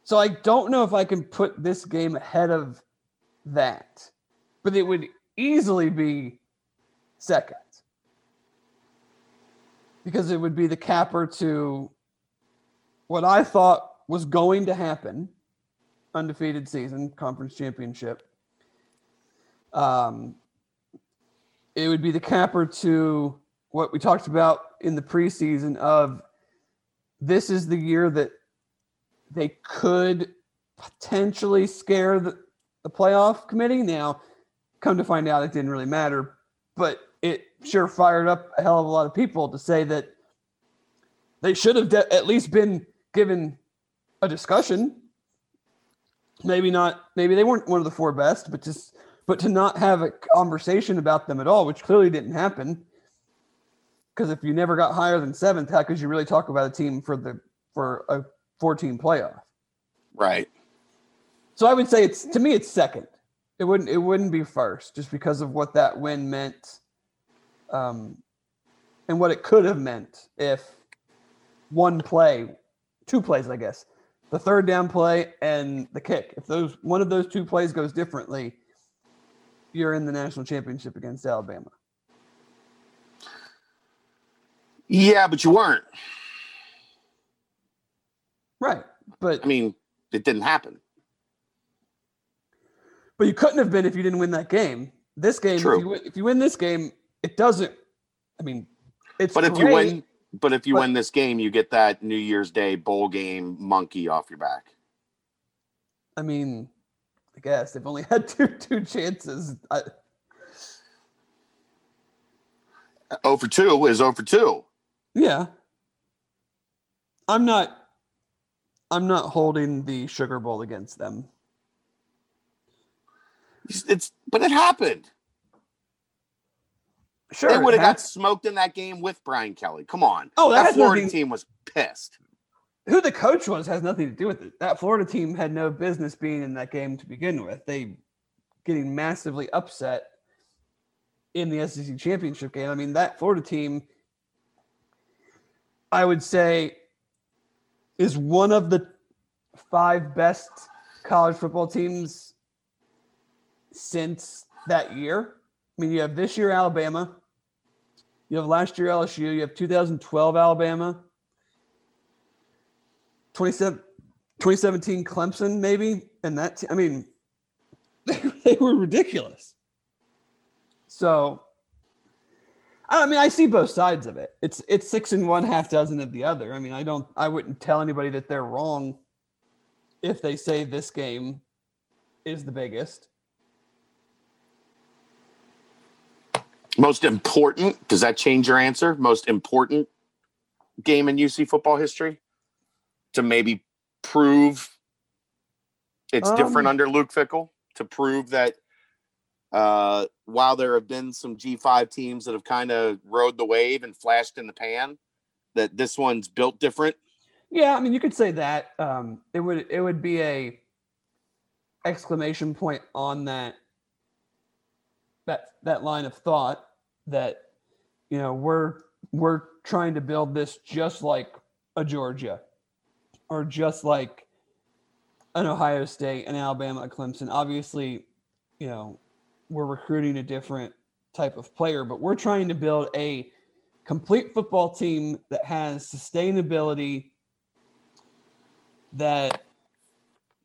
So I don't know if I can put this game ahead of that, but it would easily be second because it would be the capper to what I thought was going to happen undefeated season, conference championship. Um, it would be the capper to what we talked about in the preseason of this is the year that they could potentially scare the, the playoff committee. Now, come to find out, it didn't really matter, but it sure fired up a hell of a lot of people to say that they should have de- at least been given a discussion. Maybe not, maybe they weren't one of the four best, but just, but to not have a conversation about them at all, which clearly didn't happen. Because if you never got higher than seventh, how could you really talk about a team for the for a 14 playoff? Right. So I would say it's to me it's second. It wouldn't it wouldn't be first just because of what that win meant, um, and what it could have meant if one play, two plays, I guess, the third down play and the kick. If those one of those two plays goes differently, you're in the national championship against Alabama. Yeah, but you weren't. Right, but I mean, it didn't happen. But you couldn't have been if you didn't win that game. This game, True. if you, win, if you win this game, it doesn't. I mean, it's But if you win, but if you but- win this game, you get that New Year's Day bowl game monkey off your back. I mean, I guess they've only (laughs) had two two chances. I, Oh for two is oh for two. yeah, I'm not. I'm not holding the Sugar Bowl against them. It's, it's- but it happened. Sure, they would have got smoked in that game with Brian Kelly. Come on. Oh, that that Florida nothing- team was pissed. who the coach was has nothing to do with it. That Florida team had no business being in that game to begin with. They getting massively upset in the SEC championship game. I mean, that Florida team, I would say, is one of the five best college football teams since that year. I mean, you have this year Alabama, you have last year LSU, you have 2012 Alabama. 27 2017 Clemson, maybe. And that, t- I mean, (laughs) they were ridiculous. So, I mean, I see both sides of it. It's it's six and one, half dozen of the other. I mean, I don't, I wouldn't tell anybody that they're wrong if they say this game is the biggest. Most important, does that change your answer? Most important game in UC football history to maybe prove It's different Um, under Luke Fickell to prove that uh, while there have been some G5 teams that have kind of rode the wave and flashed in the pan, that this one's built different. Yeah, I mean, you could say that. Um, it would it would be a exclamation point on that that that line of thought that you know we're we're trying to build this just like a Georgia or just like an Ohio State, an Alabama, a Clemson. Obviously, you know, we're recruiting a different type of player, but we're trying to build a complete football team that has sustainability that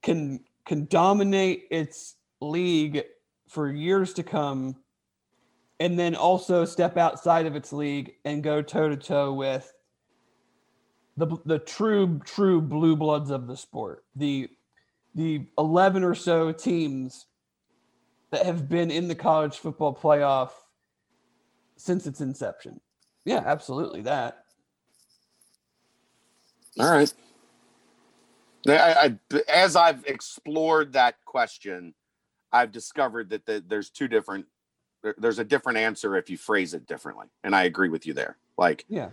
can can dominate its league for years to come and then also step outside of its league and go toe to toe with the the true true blue bloods of the sport. The the 11 or so teams that have been in the college football playoff since its inception. Yeah absolutely that. All right. I, I, as I've explored that question, I've discovered that the, there's two different. there- There's a different answer if you phrase it differently, and I agree with you there. Like yeah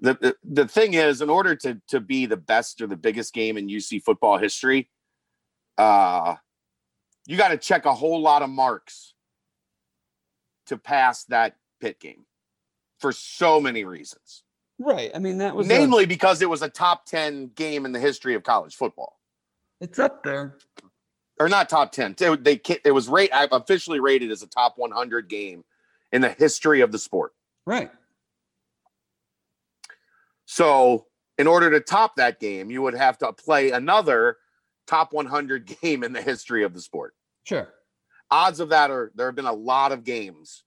the, the the thing is, in order to to be the best or the biggest game in UC football history, uh, you got to check a whole lot of marks to pass that Pitt game for so many reasons. right i mean that was a- Namely, because it was a top ten game in the history of college football, it's up there or not top ten. They, they it was rate i officially rated as a top 100 game in the history of the sport. right So, in order to top that game, you would have to play another top 100 (laughs) game in the history of the sport. sure Odds of that are there have been a lot of games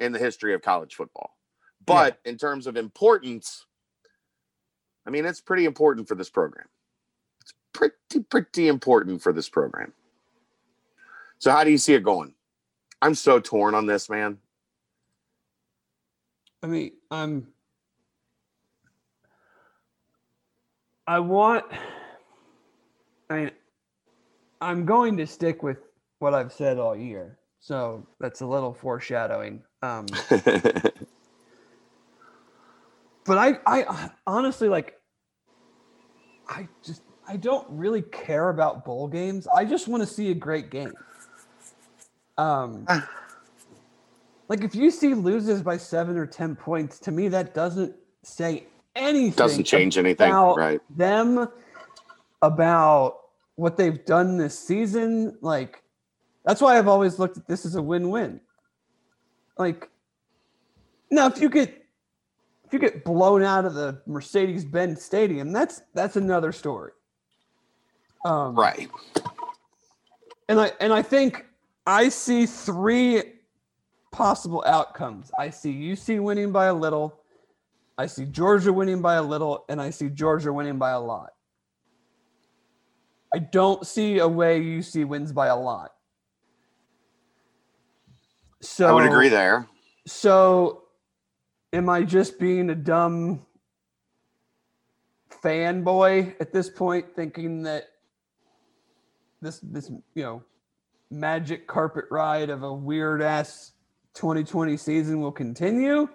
in the history of college football. But in terms of importance, I mean, it's pretty important for this program. Pretty, pretty important for this program. So, how do you see it going? I'm so torn on this, man. I mean, I'm. I want. I mean, I'm going to stick with what I've said all year, so that's a little foreshadowing. Um, (laughs) but I, I honestly like. I just, I don't really care about bowl games. I just want to see a great game. Um, (sighs) like if you see loses by seven or ten points, to me that doesn't say anything. Doesn't change anything, right? Them about what they've done this season. Like that's why I've always looked at this as a win-win. Like now, if you get if you get blown out of the Mercedes-Benz Stadium, that's that's another story. Um, Right. and I and I think I see three possible outcomes. I see UC winning by a little, I see Georgia winning by a little, and I see Georgia winning by a lot. I don't see a way UC wins by a lot. So I would agree there. So, am I just being a dumb fanboy at this point, thinking that this this you know magic carpet ride of a weird ass 2020 season will continue?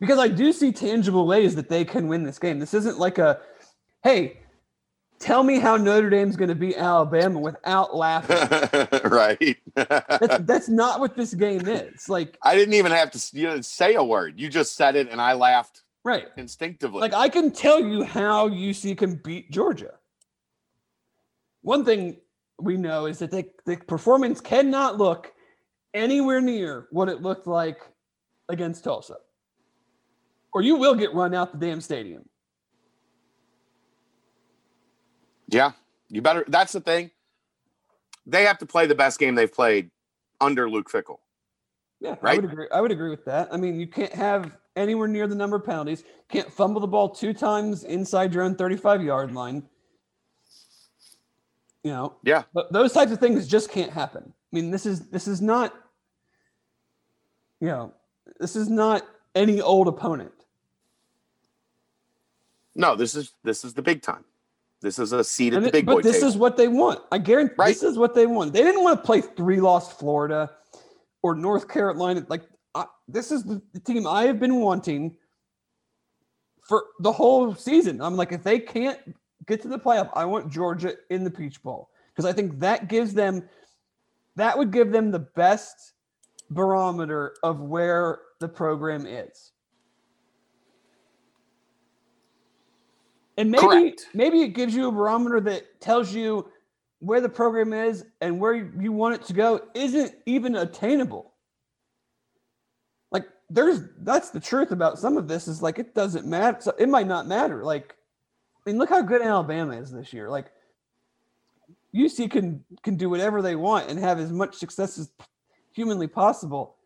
Because I do see tangible ways that they can win this game. This isn't like a hey, tell me how Notre Dame's going to beat Alabama without laughing. (laughs) right. (laughs) That's, that's not what this game is. Like, I didn't even have to you know, say a word. You just said it, and I laughed right. instinctively. Like I can tell you how UC can beat Georgia. One thing we know is that they, the performance cannot look anywhere near what it looked like against Tulsa. Or you will get run out the damn stadium. yeah, you better. That's the thing. They have to play the best game they've played under Luke Fickell. Yeah, I would agree. I would agree with that. I mean, you can't have anywhere near the number of penalties. Can't fumble the ball two times inside your own 35 yard line. You know, Yeah, those types of things just can't happen. I mean, this is this is not, you know, this is not any old opponent. no, this is this is the big time. This is a seat at the big but boy this table. is what they want. I guarantee Right. this is what they want. They didn't want to play three lost Florida or North Carolina. Like I, this is the team I have been wanting for the whole season. I'm like, if they can't get to the playoff, I want Georgia in the Peach Bowl because I think that gives them that would give them the best barometer of where the program is. And maybe Correct. maybe it gives you a barometer that tells you where the program is and where you want it to go isn't even attainable. Like there's that's the truth about some of this is like it doesn't matter. So it might not matter. Like I mean, look how good Alabama is this year. Like UC can can do whatever they want and have as much success as humanly possible,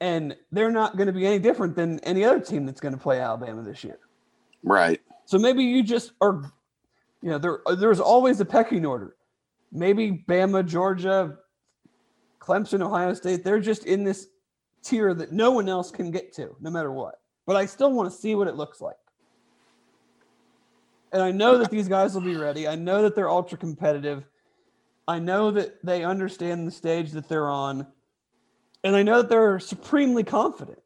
and they're not going to be any different than any other team that's going to play Alabama this year. right. So maybe you just are, you know, there there's always a pecking order. Maybe Bama, Georgia, Clemson, Ohio State, they're just in this tier that no one else can get to, no matter what. But I still want to see what it looks like. And I know that these guys will be ready. I know that they're ultra competitive. I know that they understand the stage that they're on. And I know that they're supremely confident.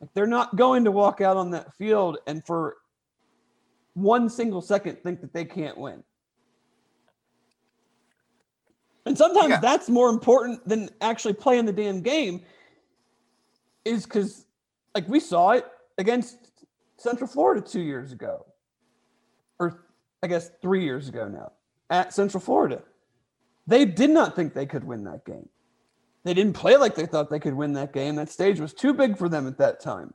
Like they're not going to walk out on that field and for one single second think that they can't win. And sometimes Yeah. that's more important than actually playing the damn game, is because, like, we saw it against Central Florida two years ago, or I guess three years ago now, at Central Florida. They did not think they could win that game. They didn't play like they thought they could win that game. That stage was too big for them at that time.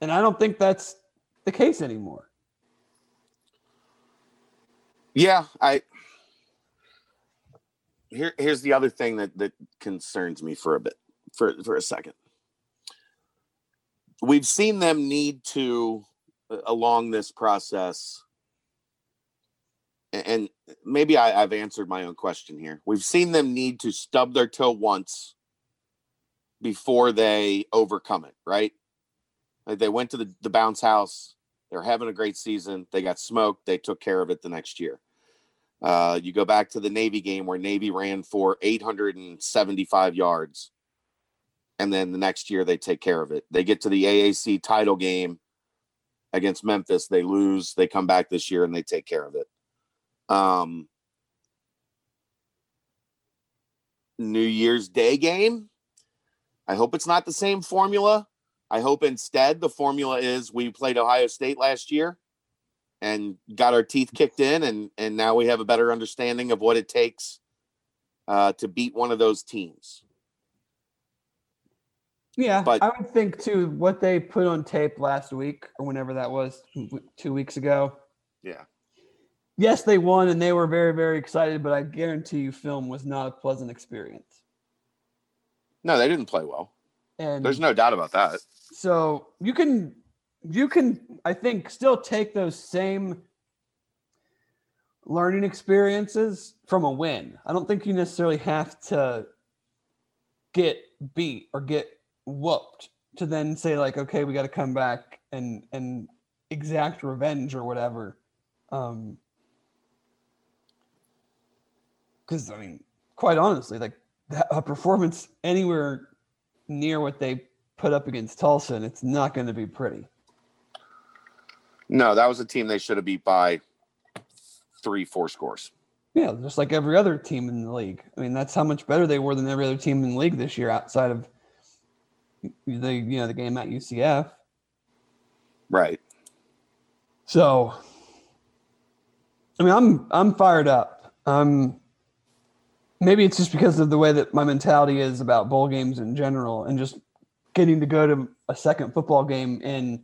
And I don't think that's the case anymore. Yeah, I here here's the other thing that that concerns me for a bit for for a second. We've seen them need to along this process and maybe I, I've answered my own question here. We've seen them need to stub their toe once before they overcome it, right? Like they went to the, the bounce house, they're having a great season. They got smoked. They took care of it the next year. Uh, you go back to the Navy game where Navy ran for 875 yards. And then the next year they take care of it. They get to the AAC title game against Memphis. They lose. They come back this year and they take care of it. Um, New Year's Day game. I hope it's not the same formula. I hope instead the formula is we played Ohio State last year and got our teeth kicked in, and and now we have a better understanding of what it takes uh, to beat one of those teams. Yeah, But- I would think too what they put on tape last week or whenever that was, two weeks ago. Yeah. Yes, they won and they were very, very excited, but I guarantee you, film was not a pleasant experience. No, they didn't play well. And There's no doubt about that. so you can, you can, I think, still take those same learning experiences from a win. I don't think you necessarily have to get beat or get whooped to then say like, okay, we got to come back and and exact revenge or whatever. Um, because I mean, quite honestly, like that, a performance anywhere near what they put up against Tulsa, and it's not going to be pretty. No, that was a team they should have beat by three, four scores. Yeah, just like every other team in the league. I mean, that's how much better they were than every other team in the league this year, outside of the you know the game at UCF. Right. So, I mean, I'm I'm fired up. Um, maybe it's just because of the way that my mentality is about bowl games in general, and just getting to go to a second football game in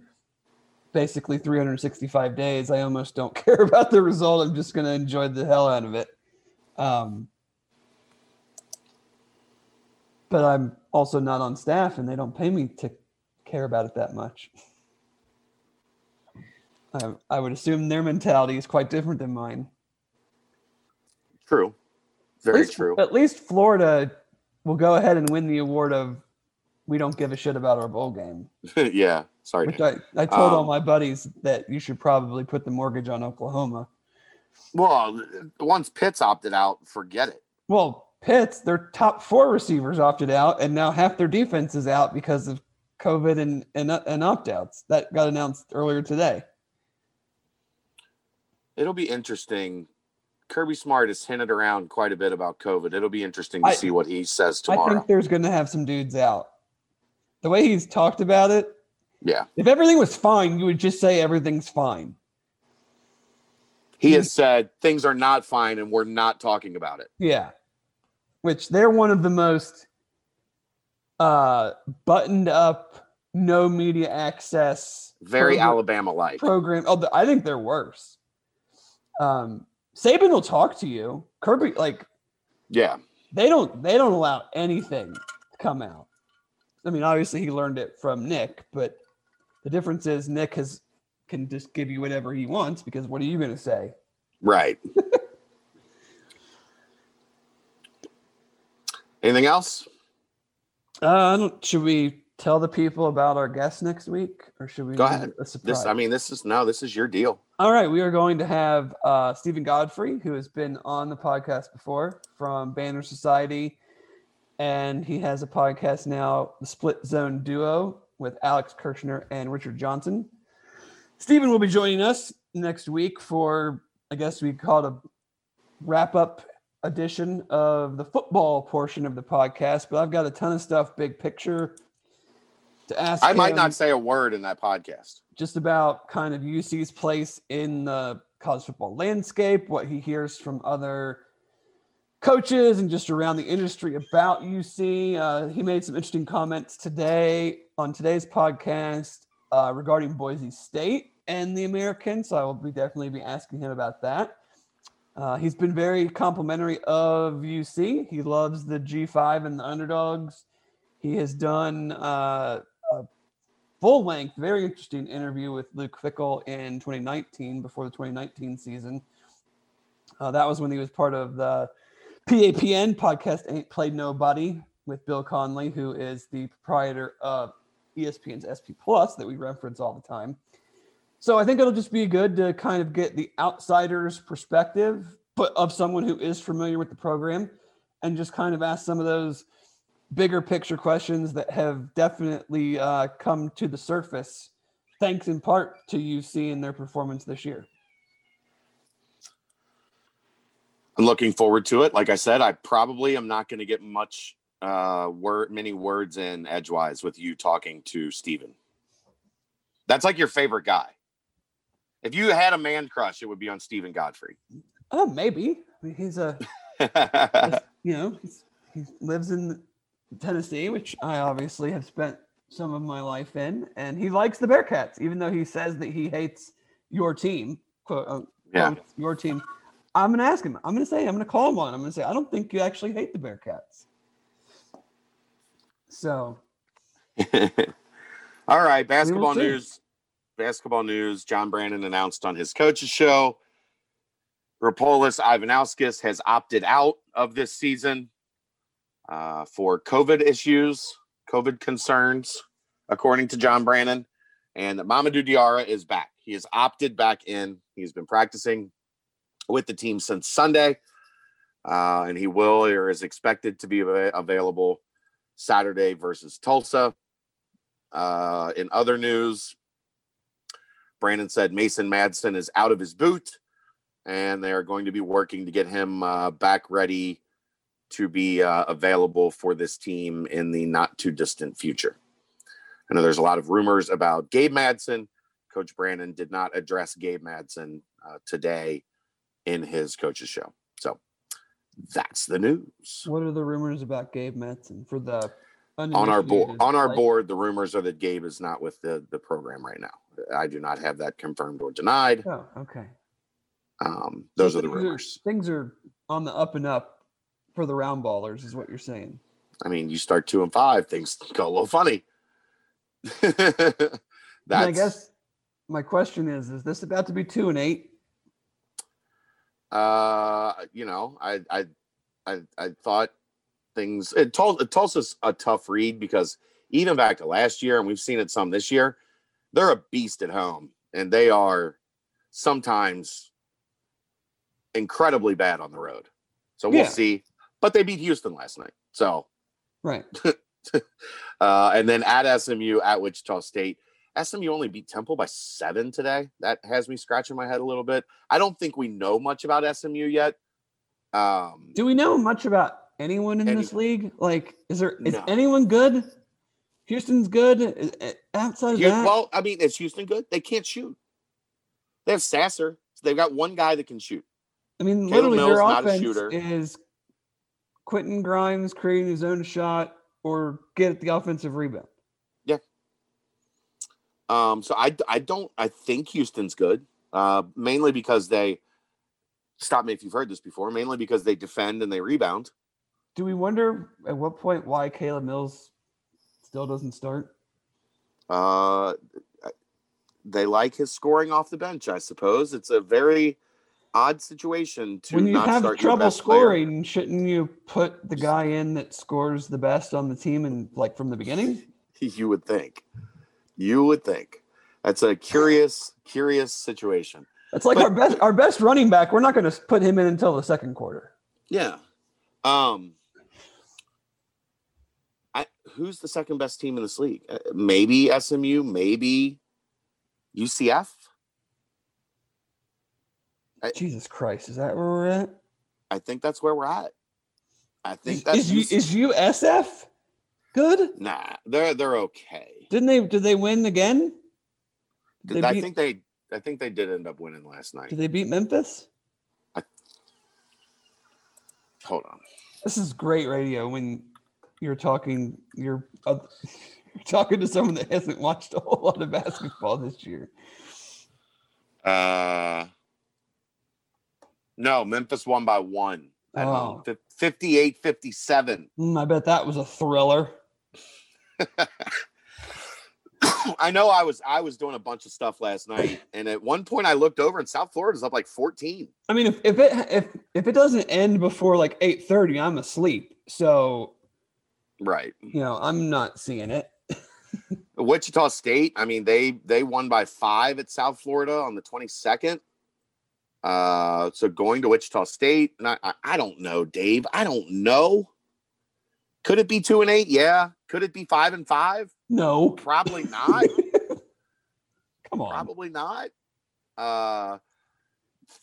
basically 365 days. I almost don't (laughs) care about the result. I'm just going to enjoy the hell out of it. Um, but I'm also not on staff, and they don't pay me to care about it that much. I, I would assume their mentality is quite different than mine. True. At Very least- true. At least Florida will go ahead and win the award of we don't give a shit about our bowl game. (laughs) yeah. Sorry. Which I, I told all Um, my buddies that you should probably put the mortgage on Oklahoma. Well, once Pitts opted out, forget it. Well, Pitts, their top four receivers opted out, and now half their defense is out because of COVID and and, and opt outs. That got announced earlier today. It'll be interesting. Kirby Smart has hinted around quite a bit about COVID. It'll be interesting to I- see what he says I tomorrow. think there's going to have some dudes out. The way he's talked about it, yeah. if everything was fine, you would just say everything's fine. He has said things are not fine and we're not talking about it. Yeah. Which they're one of the most uh buttoned up, no media access Very Alabama like. program. Oh, I think they're worse. Um Saban will talk to you. Kirby, like Yeah. they don't they don't allow anything to come out. I mean, obviously he learned it from Nick, but the difference is Nick has can just give you whatever he wants because what are you gonna say? Right. (laughs) Anything else? Uh, should we tell the people about our guest next week, or should we? Go ahead. A surprise. This I mean, this is no, this is your deal. All right, we are going to have uh, Steven Godfrey, who has been on the podcast before from Banner Society, and he has a podcast now, the Split Zone Duo, with Alex Kirshner and Richard Johnson. Steven will be joining us next week for, I guess we call it a wrap up edition of the football portion of the podcast. But I've got a ton of stuff, big picture, to ask. I might not say a word in that podcast. just about kind of UC's place in the college football landscape, what he hears from other coaches and just around the industry about UC. Uh, he made some interesting comments today on today's podcast uh, regarding Boise State and the Americans. So I will be definitely be asking him about that. Uh, he's been very complimentary of UC. He loves the G5 and the underdogs. He has done uh, a full length, very interesting interview with Luke Fickell in 2019 before the 2019 season. Uh, that was when he was part of the PAPN podcast, Ain't Played Nobody, with Bill Connelly, who is the proprietor of ESPN's SP Plus that we reference all the time. So I think it'll just be good to kind of get the outsider's perspective, but of someone who is familiar with the program, and just kind of ask some of those bigger picture questions that have definitely uh, come to the surface, thanks in part to UC and their performance this year. I'm looking forward to it. Like I said, I probably am not going to get much uh word many words in edgewise with you talking to Steven. That's like your favorite guy. If you had a man crush, it would be on Steven Godfrey. Oh, maybe I mean, he's a yeah, (laughs) you know he's, he lives in Tennessee, which I obviously have spent some of my life in, and he likes the Bearcats, even though he says that he hates your team. Quote, uh, quote, your team. I'm gonna ask him. I'm gonna say. I'm gonna call him on. I'm gonna say. I don't think you actually hate the Bearcats. So (laughs) All right, basketball news. Basketball news. John Brannen announced on his coach's show. Rapolas Ivanauskas has opted out of this season uh, for COVID issues, COVID concerns, according to John Brannen. And Mamadou Diarra is back. He has opted back in. He's been practicing with the team since Sunday, uh, and he will or is expected to be ava- available Saturday versus Tulsa. Uh, in other news, Brannen said Mason Madsen is out of his boot, and they are going to be working to get him uh, back ready to be uh, available for this team in the not too distant future. I know there's a lot of rumors about Gabe Madsen. Coach Brannen did not address Gabe Madsen uh, today in his coach's show. So that's the news. What are the rumors about Gabe Madsen for the on our board on our board the rumors are that gabe is not with the the program right now i do not have that confirmed or denied Oh, okay. um those So are the rumors things are on the up and up for the round ballers, is what you're saying. i mean you start two and five things go a little funny (laughs) And that's I guess my question is: Is this about to be two and eight? uh you know i i i, I thought things it told it tulsa's a tough read because even back to last year and we've seen it some this year they're a beast at home, and they are sometimes incredibly bad on the road. So we'll Yeah. see. But they beat Houston last night. So Right. (laughs) uh, and then at SMU at Wichita State. SMU only beat Temple by seven today. That has me scratching my head a little bit. I don't think we know much about SMU yet. Um, Do we know much about anyone in this league? Like, is there is No. anyone good? Houston's good. Uh, Outside of that, well, I mean, is Houston good? They can't shoot. They have Sasser. So they've got one guy that can shoot. I mean, Caleb literally Mills their not a offense shooter. is Quentin Grimes creating his own shot or get at the offensive rebound. Yeah. Um, so I, I don't I think Houston's good. Uh, mainly because they stop me if you've heard this before. Mainly because they defend and they rebound. Do we wonder at what point why Caleb Mills still doesn't start? Uh, they like his scoring off the bench. I suppose it's a very odd situation to when you not have start trouble best player. scoring, shouldn't you put the guy in that scores the best on the team and like from the beginning? (laughs) You would think. You would think. That's a curious, curious situation. It's like But- our best our best running back. We're not going to put him in until the second quarter. Yeah. Um. I who's the second best team in this league? Uh, maybe SMU. Maybe UCF. Jesus Christ, is that where we're at? I think that's where we're at. I think that's is, is USF good? nah. They're they're okay. Didn't they? Did they win again? Did they I beat, think they I think they did end up winning last night. did they beat Memphis? Hold on. This is great radio when you're talking. You're, uh, you're talking to someone that hasn't watched a whole lot of basketball this year. Uh, no, Memphis won by one at. Oh. Fif- 58 57. Mm, I bet that was a thriller. (laughs) I know I was I was doing a bunch of stuff last night, and at one point I looked over and South Florida's up like 14. I mean, if, if it if if it doesn't end before like eight thirty, I'm asleep. So Right. you know, I'm not seeing it. (laughs) Wichita State, I mean, they they won by five at South Florida on the 22nd. Uh, so going to Wichita State, and I, I, I don't know, Dave. I don't know. Could it be two and eight? Yeah. Could it be five and five? No, Probably not. (laughs) come on. Probably not. Uh,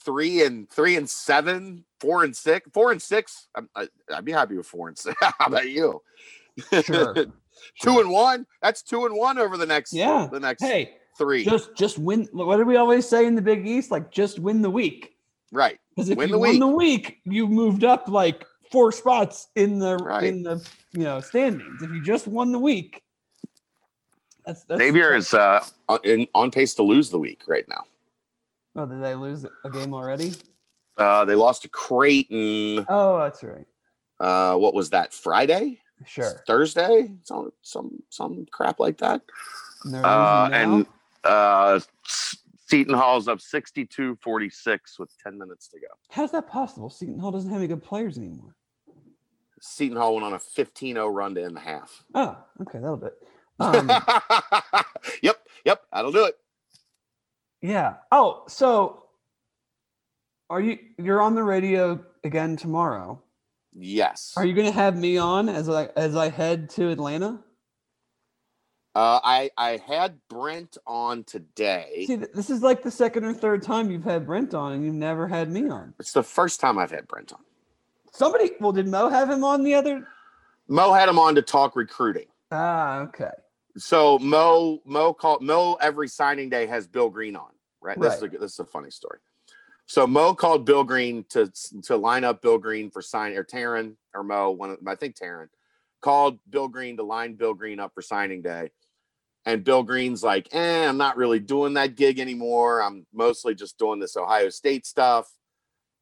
three and three and seven, four and six, four and six. I'm, I, I'd be happy with four and six. (laughs) How about you? Sure. (laughs) two and one. That's two and one over the next. Yeah. The next Hey, three. just just win. What do we always say in the Big East? Like just win the week. right. Because if Win you the week. the week, you moved up like four spots in the Right. in the you know standings. If you just won the week, that's, that's Xavier is uh, on pace to lose the week right now. Oh, did they lose a game already? Uh, they lost to Creighton. Oh, that's right. Uh, what was that? Friday, Sure. Thursday, some some some crap like that. Uh, and uh, Seton Hall's up 62-46 with 10 minutes to go. how's that possible? Seton Hall doesn't have any good players anymore. Seton Hall went on a 15-0 run to end the half. Oh, okay, that'll do it. Um, (laughs) yep, yep, that'll do it. yeah. Oh, so are you? You're on the radio again tomorrow. Yes. Are you going to have me on as I as I head to Atlanta? Uh, I I had Brent on today. See, this is like the second or third time you've had Brent on, and you've never had me on. It's the first time I've had Brent on. Somebody, well, did Mo have him on the other? Mo had him on to talk recruiting. Ah, okay. So Mo Mo called Mo every signing day has Bill Green on. Right. This is a, Right. this is a funny story. So Mo called Bill Green to to line up Bill Green for signing or Taryn or Mo one of them, I think Taryn called Bill Green to line Bill Green up for signing day. And Bill Green's like, eh, I'm not really doing that gig anymore. I'm mostly just doing this Ohio State stuff.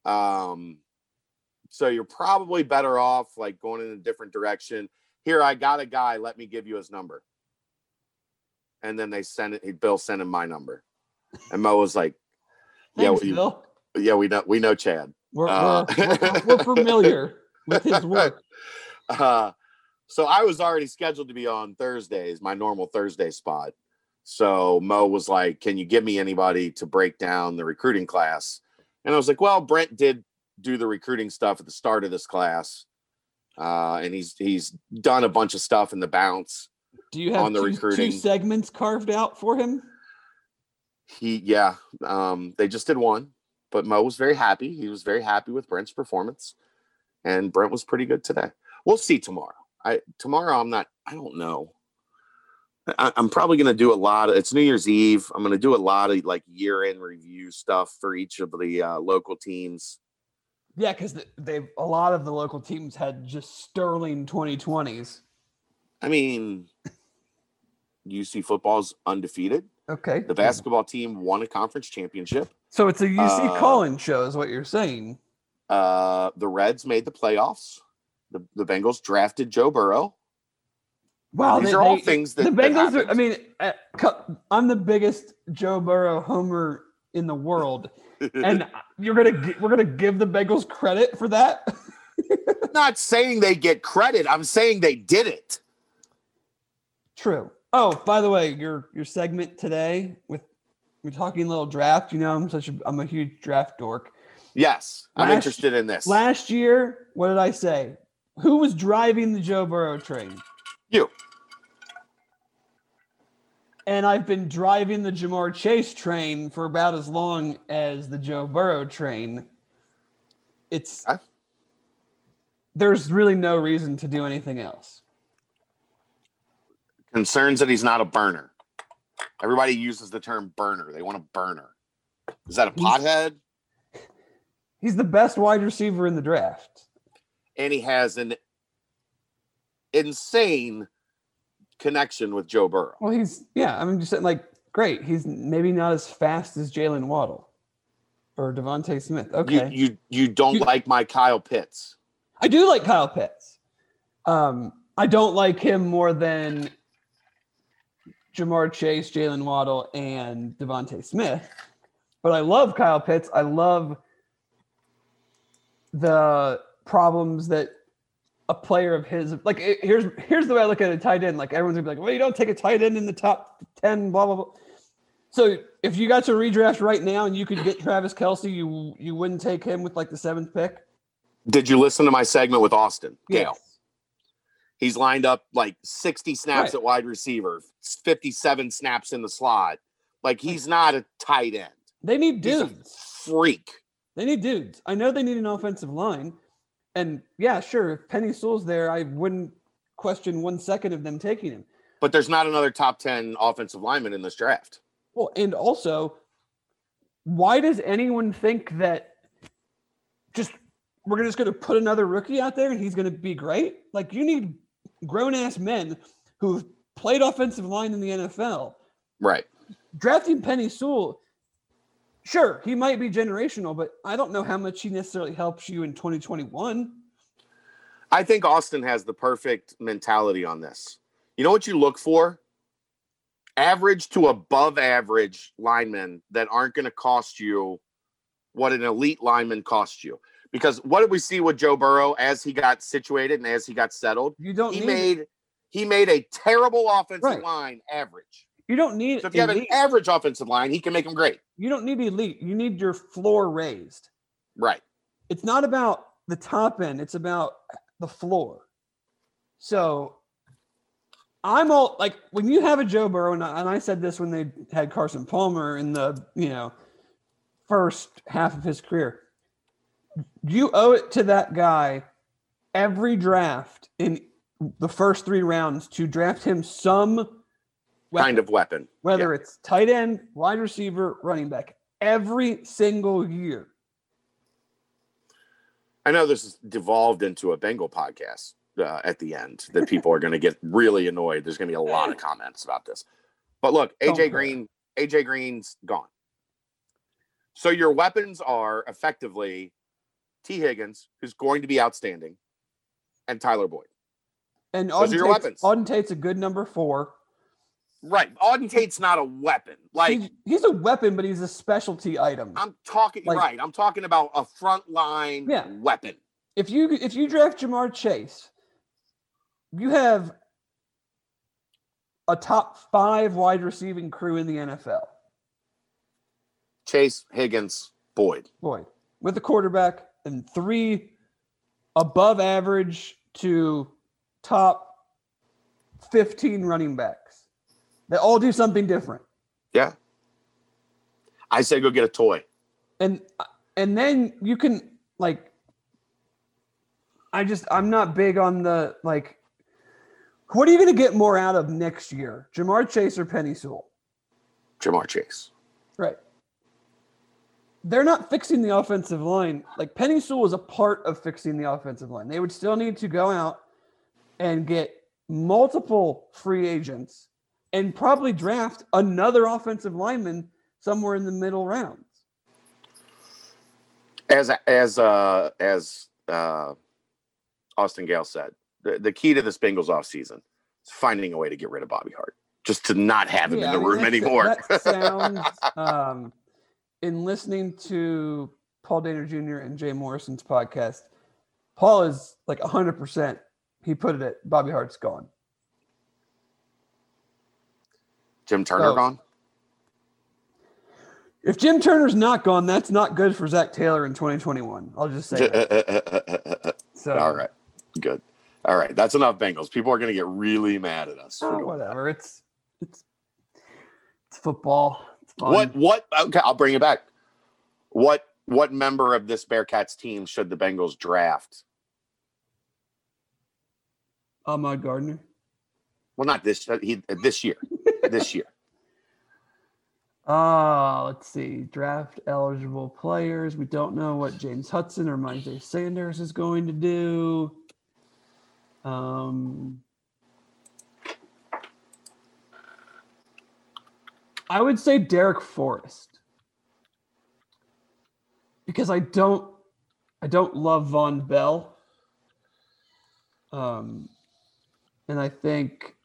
Um, so you're probably better off like going in a different direction. Here, I got a guy. Let me give you his number. And then they sent it. Bill sent him my number, and Mo was like, Yeah, Thanks, we- Bill. "Yeah, we know, we know Chad." We're, uh, we're, we're, familiar (laughs) with his work. Uh, so I was already scheduled to be on Thursdays, my normal Thursday spot. So Mo was like, "Can you give me anybody to break down the recruiting class?" And I was like, "Well, Brent did do the recruiting stuff at the start of this class, uh, and he's he's done a bunch of stuff in the bounce. Do you have On the two, recruiting. two segments carved out for him? He, yeah, um, they just did one, but Mo was very happy. He was very happy with Brent's performance, and Brent was pretty good today. We'll see tomorrow. I tomorrow I'm not. I don't know. I, I'm probably going to do a lot of. It's New Year's Eve. I'm going to do a lot of like year end review stuff for each of the uh, local teams. Yeah, because they've a lot of the local teams had just sterling 2020s. I mean, UC football's undefeated. Okay. The basketball team won a conference championship. So it's a UC Uh, call-in show, is what you're saying. Uh, the Reds made the playoffs. The, the Bengals drafted Joe Burrow. Wow, These they- are all they- things that the that Bengals are. I mean, uh, I'm the biggest Joe Burrow homer in the world, (laughs) and you're gonna we're gonna give the Bengals credit for that. I'm (laughs) not saying they get credit. I'm saying they did it. True. Oh, by the way, your your segment today with we're talking a little draft. You know, I'm such a I'm a huge draft dork. Yes, I'm interested in this. Last year, what did I say? Who was driving the Joe Burrow train? You. And I've been driving the Ja'Marr Chase train for about as long as the Joe Burrow train. It's I- there's really no reason to do anything else. Concerns that he's not a burner. Everybody uses the term burner. They want a burner. Is that a He's- pothead? He's the best wide receiver in the draft. And he has an insane connection with Joe Burrow. Well, he's yeah. I mean, just saying, like great. He's maybe not as fast as Jalen Waddle or DeVonta Smith. Okay, You you you don't You- like my Kyle Pitts. I do like Kyle Pitts. Um, I don't like him more than Ja'Marr Chase, Jalen Waddle, and DeVonta Smith. But I love Kyle Pitts. I love the problems that a player of his like it- here's here's the way I look at a tight end. Like everyone's gonna be like, well, you don't take a tight end in the top ten, blah blah blah. So if you got to redraft right now and you could get Travis Kelce, you you wouldn't take him with like the seventh pick. Did you listen to my segment with Austin? Yes. He's lined up like 60 snaps Right. at wide receiver, 57 snaps in the slot. Like he's not a tight end. They need dudes. freak. They need dudes. I know they need an offensive line. And yeah, sure, if Penei Sewell's there, I wouldn't question one second of them taking him. But there's not another top 10 offensive lineman in this draft. Well, and also, why does anyone think that just we're just going to put another rookie out there and he's going to be great? Like, you need grown ass men who've played offensive line in the NFL. Right. Drafting Penei Sewell, sure, he might be generational, but I don't know how much he necessarily helps you in 2021. I think Austin has the perfect mentality on this. You know what you look for? Average to above average linemen that aren't going to cost you what an elite lineman costs you. Because what did we see with Joe Burrow as he got situated and as he got settled? You don't He need made he made a terrible offensive Right. line average. you don't need So if you have an average offensive line, he can make them great. you don't need elite. You need your floor raised. Right. It's not about the top end, it's about the floor. So I'm all like when you have a Joe Burrow, and I, and I said this when they had Carson Palmer in the you know first half of his career. You owe it to that guy every draft in the first three rounds to draft him some weapon Kind of weapon. whether it's tight end, wide receiver, running back, every single year. I know this has devolved into a Bengal podcast uh, at the end that people are going to get really annoyed. There's going to be a lot of comments about this. But look, Don't. AJ Green, AJ Green's gone. So your weapons are effectively Tee Higgins, who's going to be outstanding, and Tyler Boyd. And Those Auden are your Tate's, weapons. Auden Tate's a good number four. Right. Auden Tate's not a weapon. Like he's, he's a weapon, but he's a specialty item. I'm talking Like- right. I'm talking about a front line Yeah. weapon. if you if you draft Ja'Marr Chase, you have a top five wide receiving crew in the NFL. Chase, Higgins, Boyd. Boyd with the quarterback and three above average to top 15 running backs. They all do something different. Yeah. I say go get a toy. And and then you can like I just I'm not big on the like what are you going to get more out of next year? Ja'Marr Chase or Penei Sewell? Ja'Marr Chase. Right. They're not fixing the offensive line. Like Penei Sewell was a part of fixing the offensive line. They would still need to go out and get multiple free agents and probably draft another offensive lineman somewhere in the middle rounds. As as uh as uh Austin Gale said, the, the key to this Bengals offseason is finding a way to get rid of Bobby Hart. Just to not have him Yeah, in the I mean, room anymore. That (laughs) sounds um in listening to Paul Dehner Jr. and Jay Morrison's podcast, Paul is like hundred percent. He put it at Bobby Hart's gone. Jim Turner Oh. gone? If Jim Turner's not gone, that's not good for Zac Taylor in 2021. I'll just say. (laughs) So All right. Good. All right. That's enough Bengals. People are going to get really mad at us. oh, whatever. It's it's it's football. What what okay, I'll bring it back. What what member of this Bearcats team should the Bengals draft? Ahmad Gardner. Well, not this he this year. this year. (laughs) (laughs) Uh, let's see. Draft eligible players. We don't know what James Hudson or Myjai Sanders is going to do. Um, I would say Darrick Forrest because I don't, I don't love Vonn Bell. Um, and I think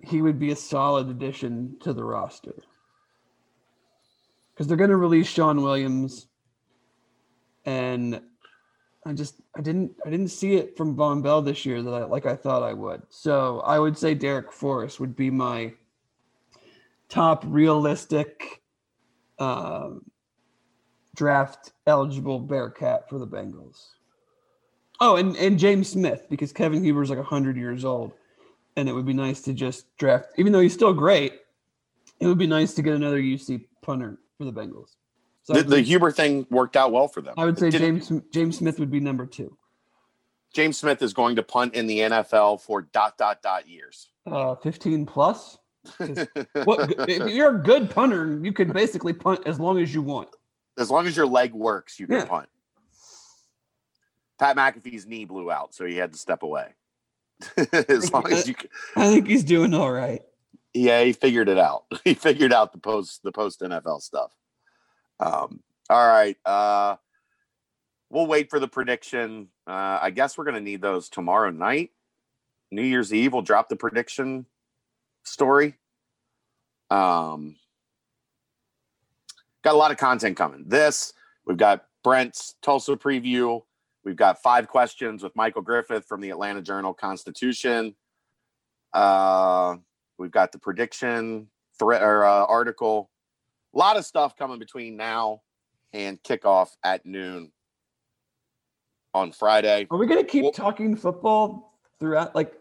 he would be a solid addition to the roster because they're going to release Shawn Williams, and I just I didn't I didn't see it from Vonn Bell this year that I like I thought I would. So I would say Darrick Forrest would be my top realistic um, draft eligible Bearcat for the Bengals. Oh, and and James Smith because Kevin Huber's like hundred years old, and it would be nice to just draft, even though he's still great. It would be nice to get another UC punter for the Bengals. So The, the Huber thing worked out well for them. I would say James James Smith would be number two. James Smith is going to punt in the NFL for dot dot dot years. Uh, fifteen plus. (laughs) What if you're a good punter? You can basically punt as long as you want. as long as your leg works, you can Yeah. punt. Pat McAfee's knee blew out, so he had to step away. (laughs) as long as you, can- I think he's doing all right. yeah, he figured it out. (laughs) He figured out the post the post NFL stuff. Um, all right, uh, we'll wait for the prediction. Uh, I guess we're gonna need those tomorrow night, New Year's Eve. We'll drop the prediction story. Um, got a lot of content coming. This we've got Brent's Tulsa preview. We've got five questions with Michael Griffith from the Atlanta Journal Constitution. Uh, we've got the prediction threat or uh, article. A lot of stuff coming between now and kickoff at noon on Friday. Are we gonna keep Well- talking football throughout? Like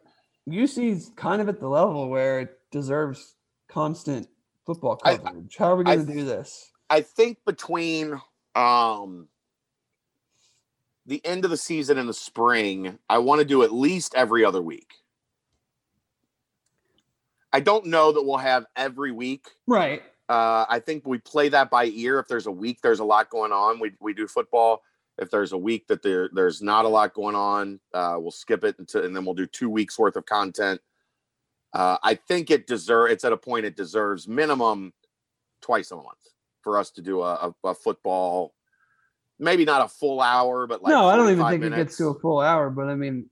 UC's kind of at the level where deserves constant football I- coverage. How are we gonna do this? I think between um the end of the season and the spring, I want to do at least every other week. I don't know that we'll have every week. Right. Uh, I think we play that by ear. If there's a week there's a lot going on, we we do football. If there's a week that there there's not a lot going on, uh, we'll skip it into, and then we'll do two weeks worth of content. Uh, I think it deserve. It's at a point it deserves minimum twice a month for us to do a, a, a football. Maybe not a full hour, but like no, I don't even 45 think it gets to a full hour, but I mean,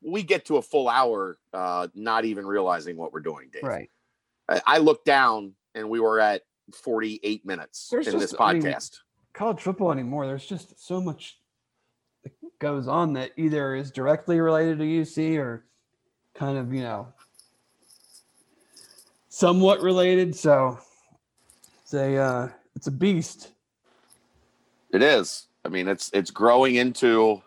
we get to a full hour, uh, not even realizing what we're doing, Dave. right. I, I looked down and we were at 48 minutes There's in just- this I mean, podcast. college football anymore. There's just so much that goes on that either is directly related to UC or kind of, you know, somewhat related. So it's a uh, it's a beast. It is. I mean, it's it's growing into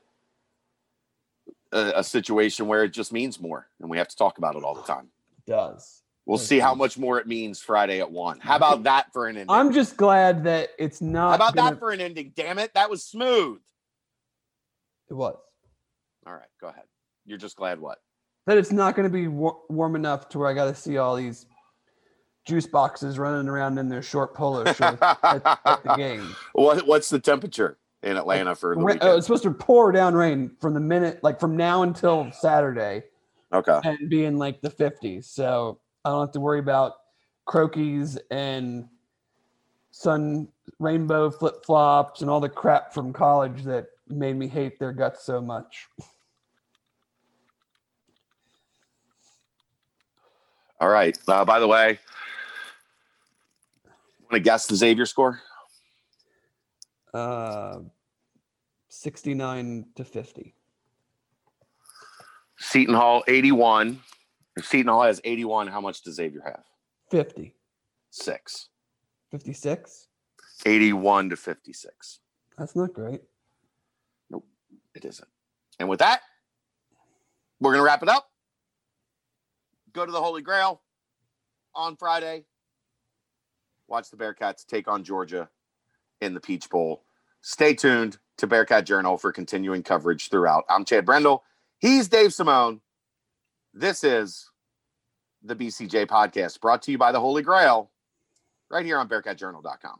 a, a situation where it just means more, and we have to talk about it all the time. It does. We'll It see how much more it means Friday at one. How about that for an ending? I'm just glad that it's not. how about gonna- that for an ending? Damn it, that was smooth. It was. All right, go ahead. You're just glad what? That it's not going to be war- warm enough to where I got to see all these juice boxes running around in their short polo (laughs) shirts at, at the game. what what's the temperature in Atlanta for the weekend? oh, it's supposed to pour down rain from the minute, like from now until Saturday, okay. and be in like the 50s. So I don't have to worry about Croakies and sun rainbow flip flops and all the crap from college that made me hate their guts so much. All right. Uh, by the way, want to guess the Xavier score? Uh, 69 to 50. Seton Hall 81. If Seton Hall has 81, how much does Xavier have? 50. Six. 56. 81 to 56. That's not great. Nope, it isn't. And with that, we're going to wrap it up. Go to the Holy Grail on Friday. Watch the Bearcats take on Georgia in the Peach Bowl. Stay tuned to Bearcat Journal for continuing coverage throughout. I'm Chad Brendel. He's Dave Simone. This is the BCJ podcast brought to you by the Holy Grail right here on bearcatjournal.com.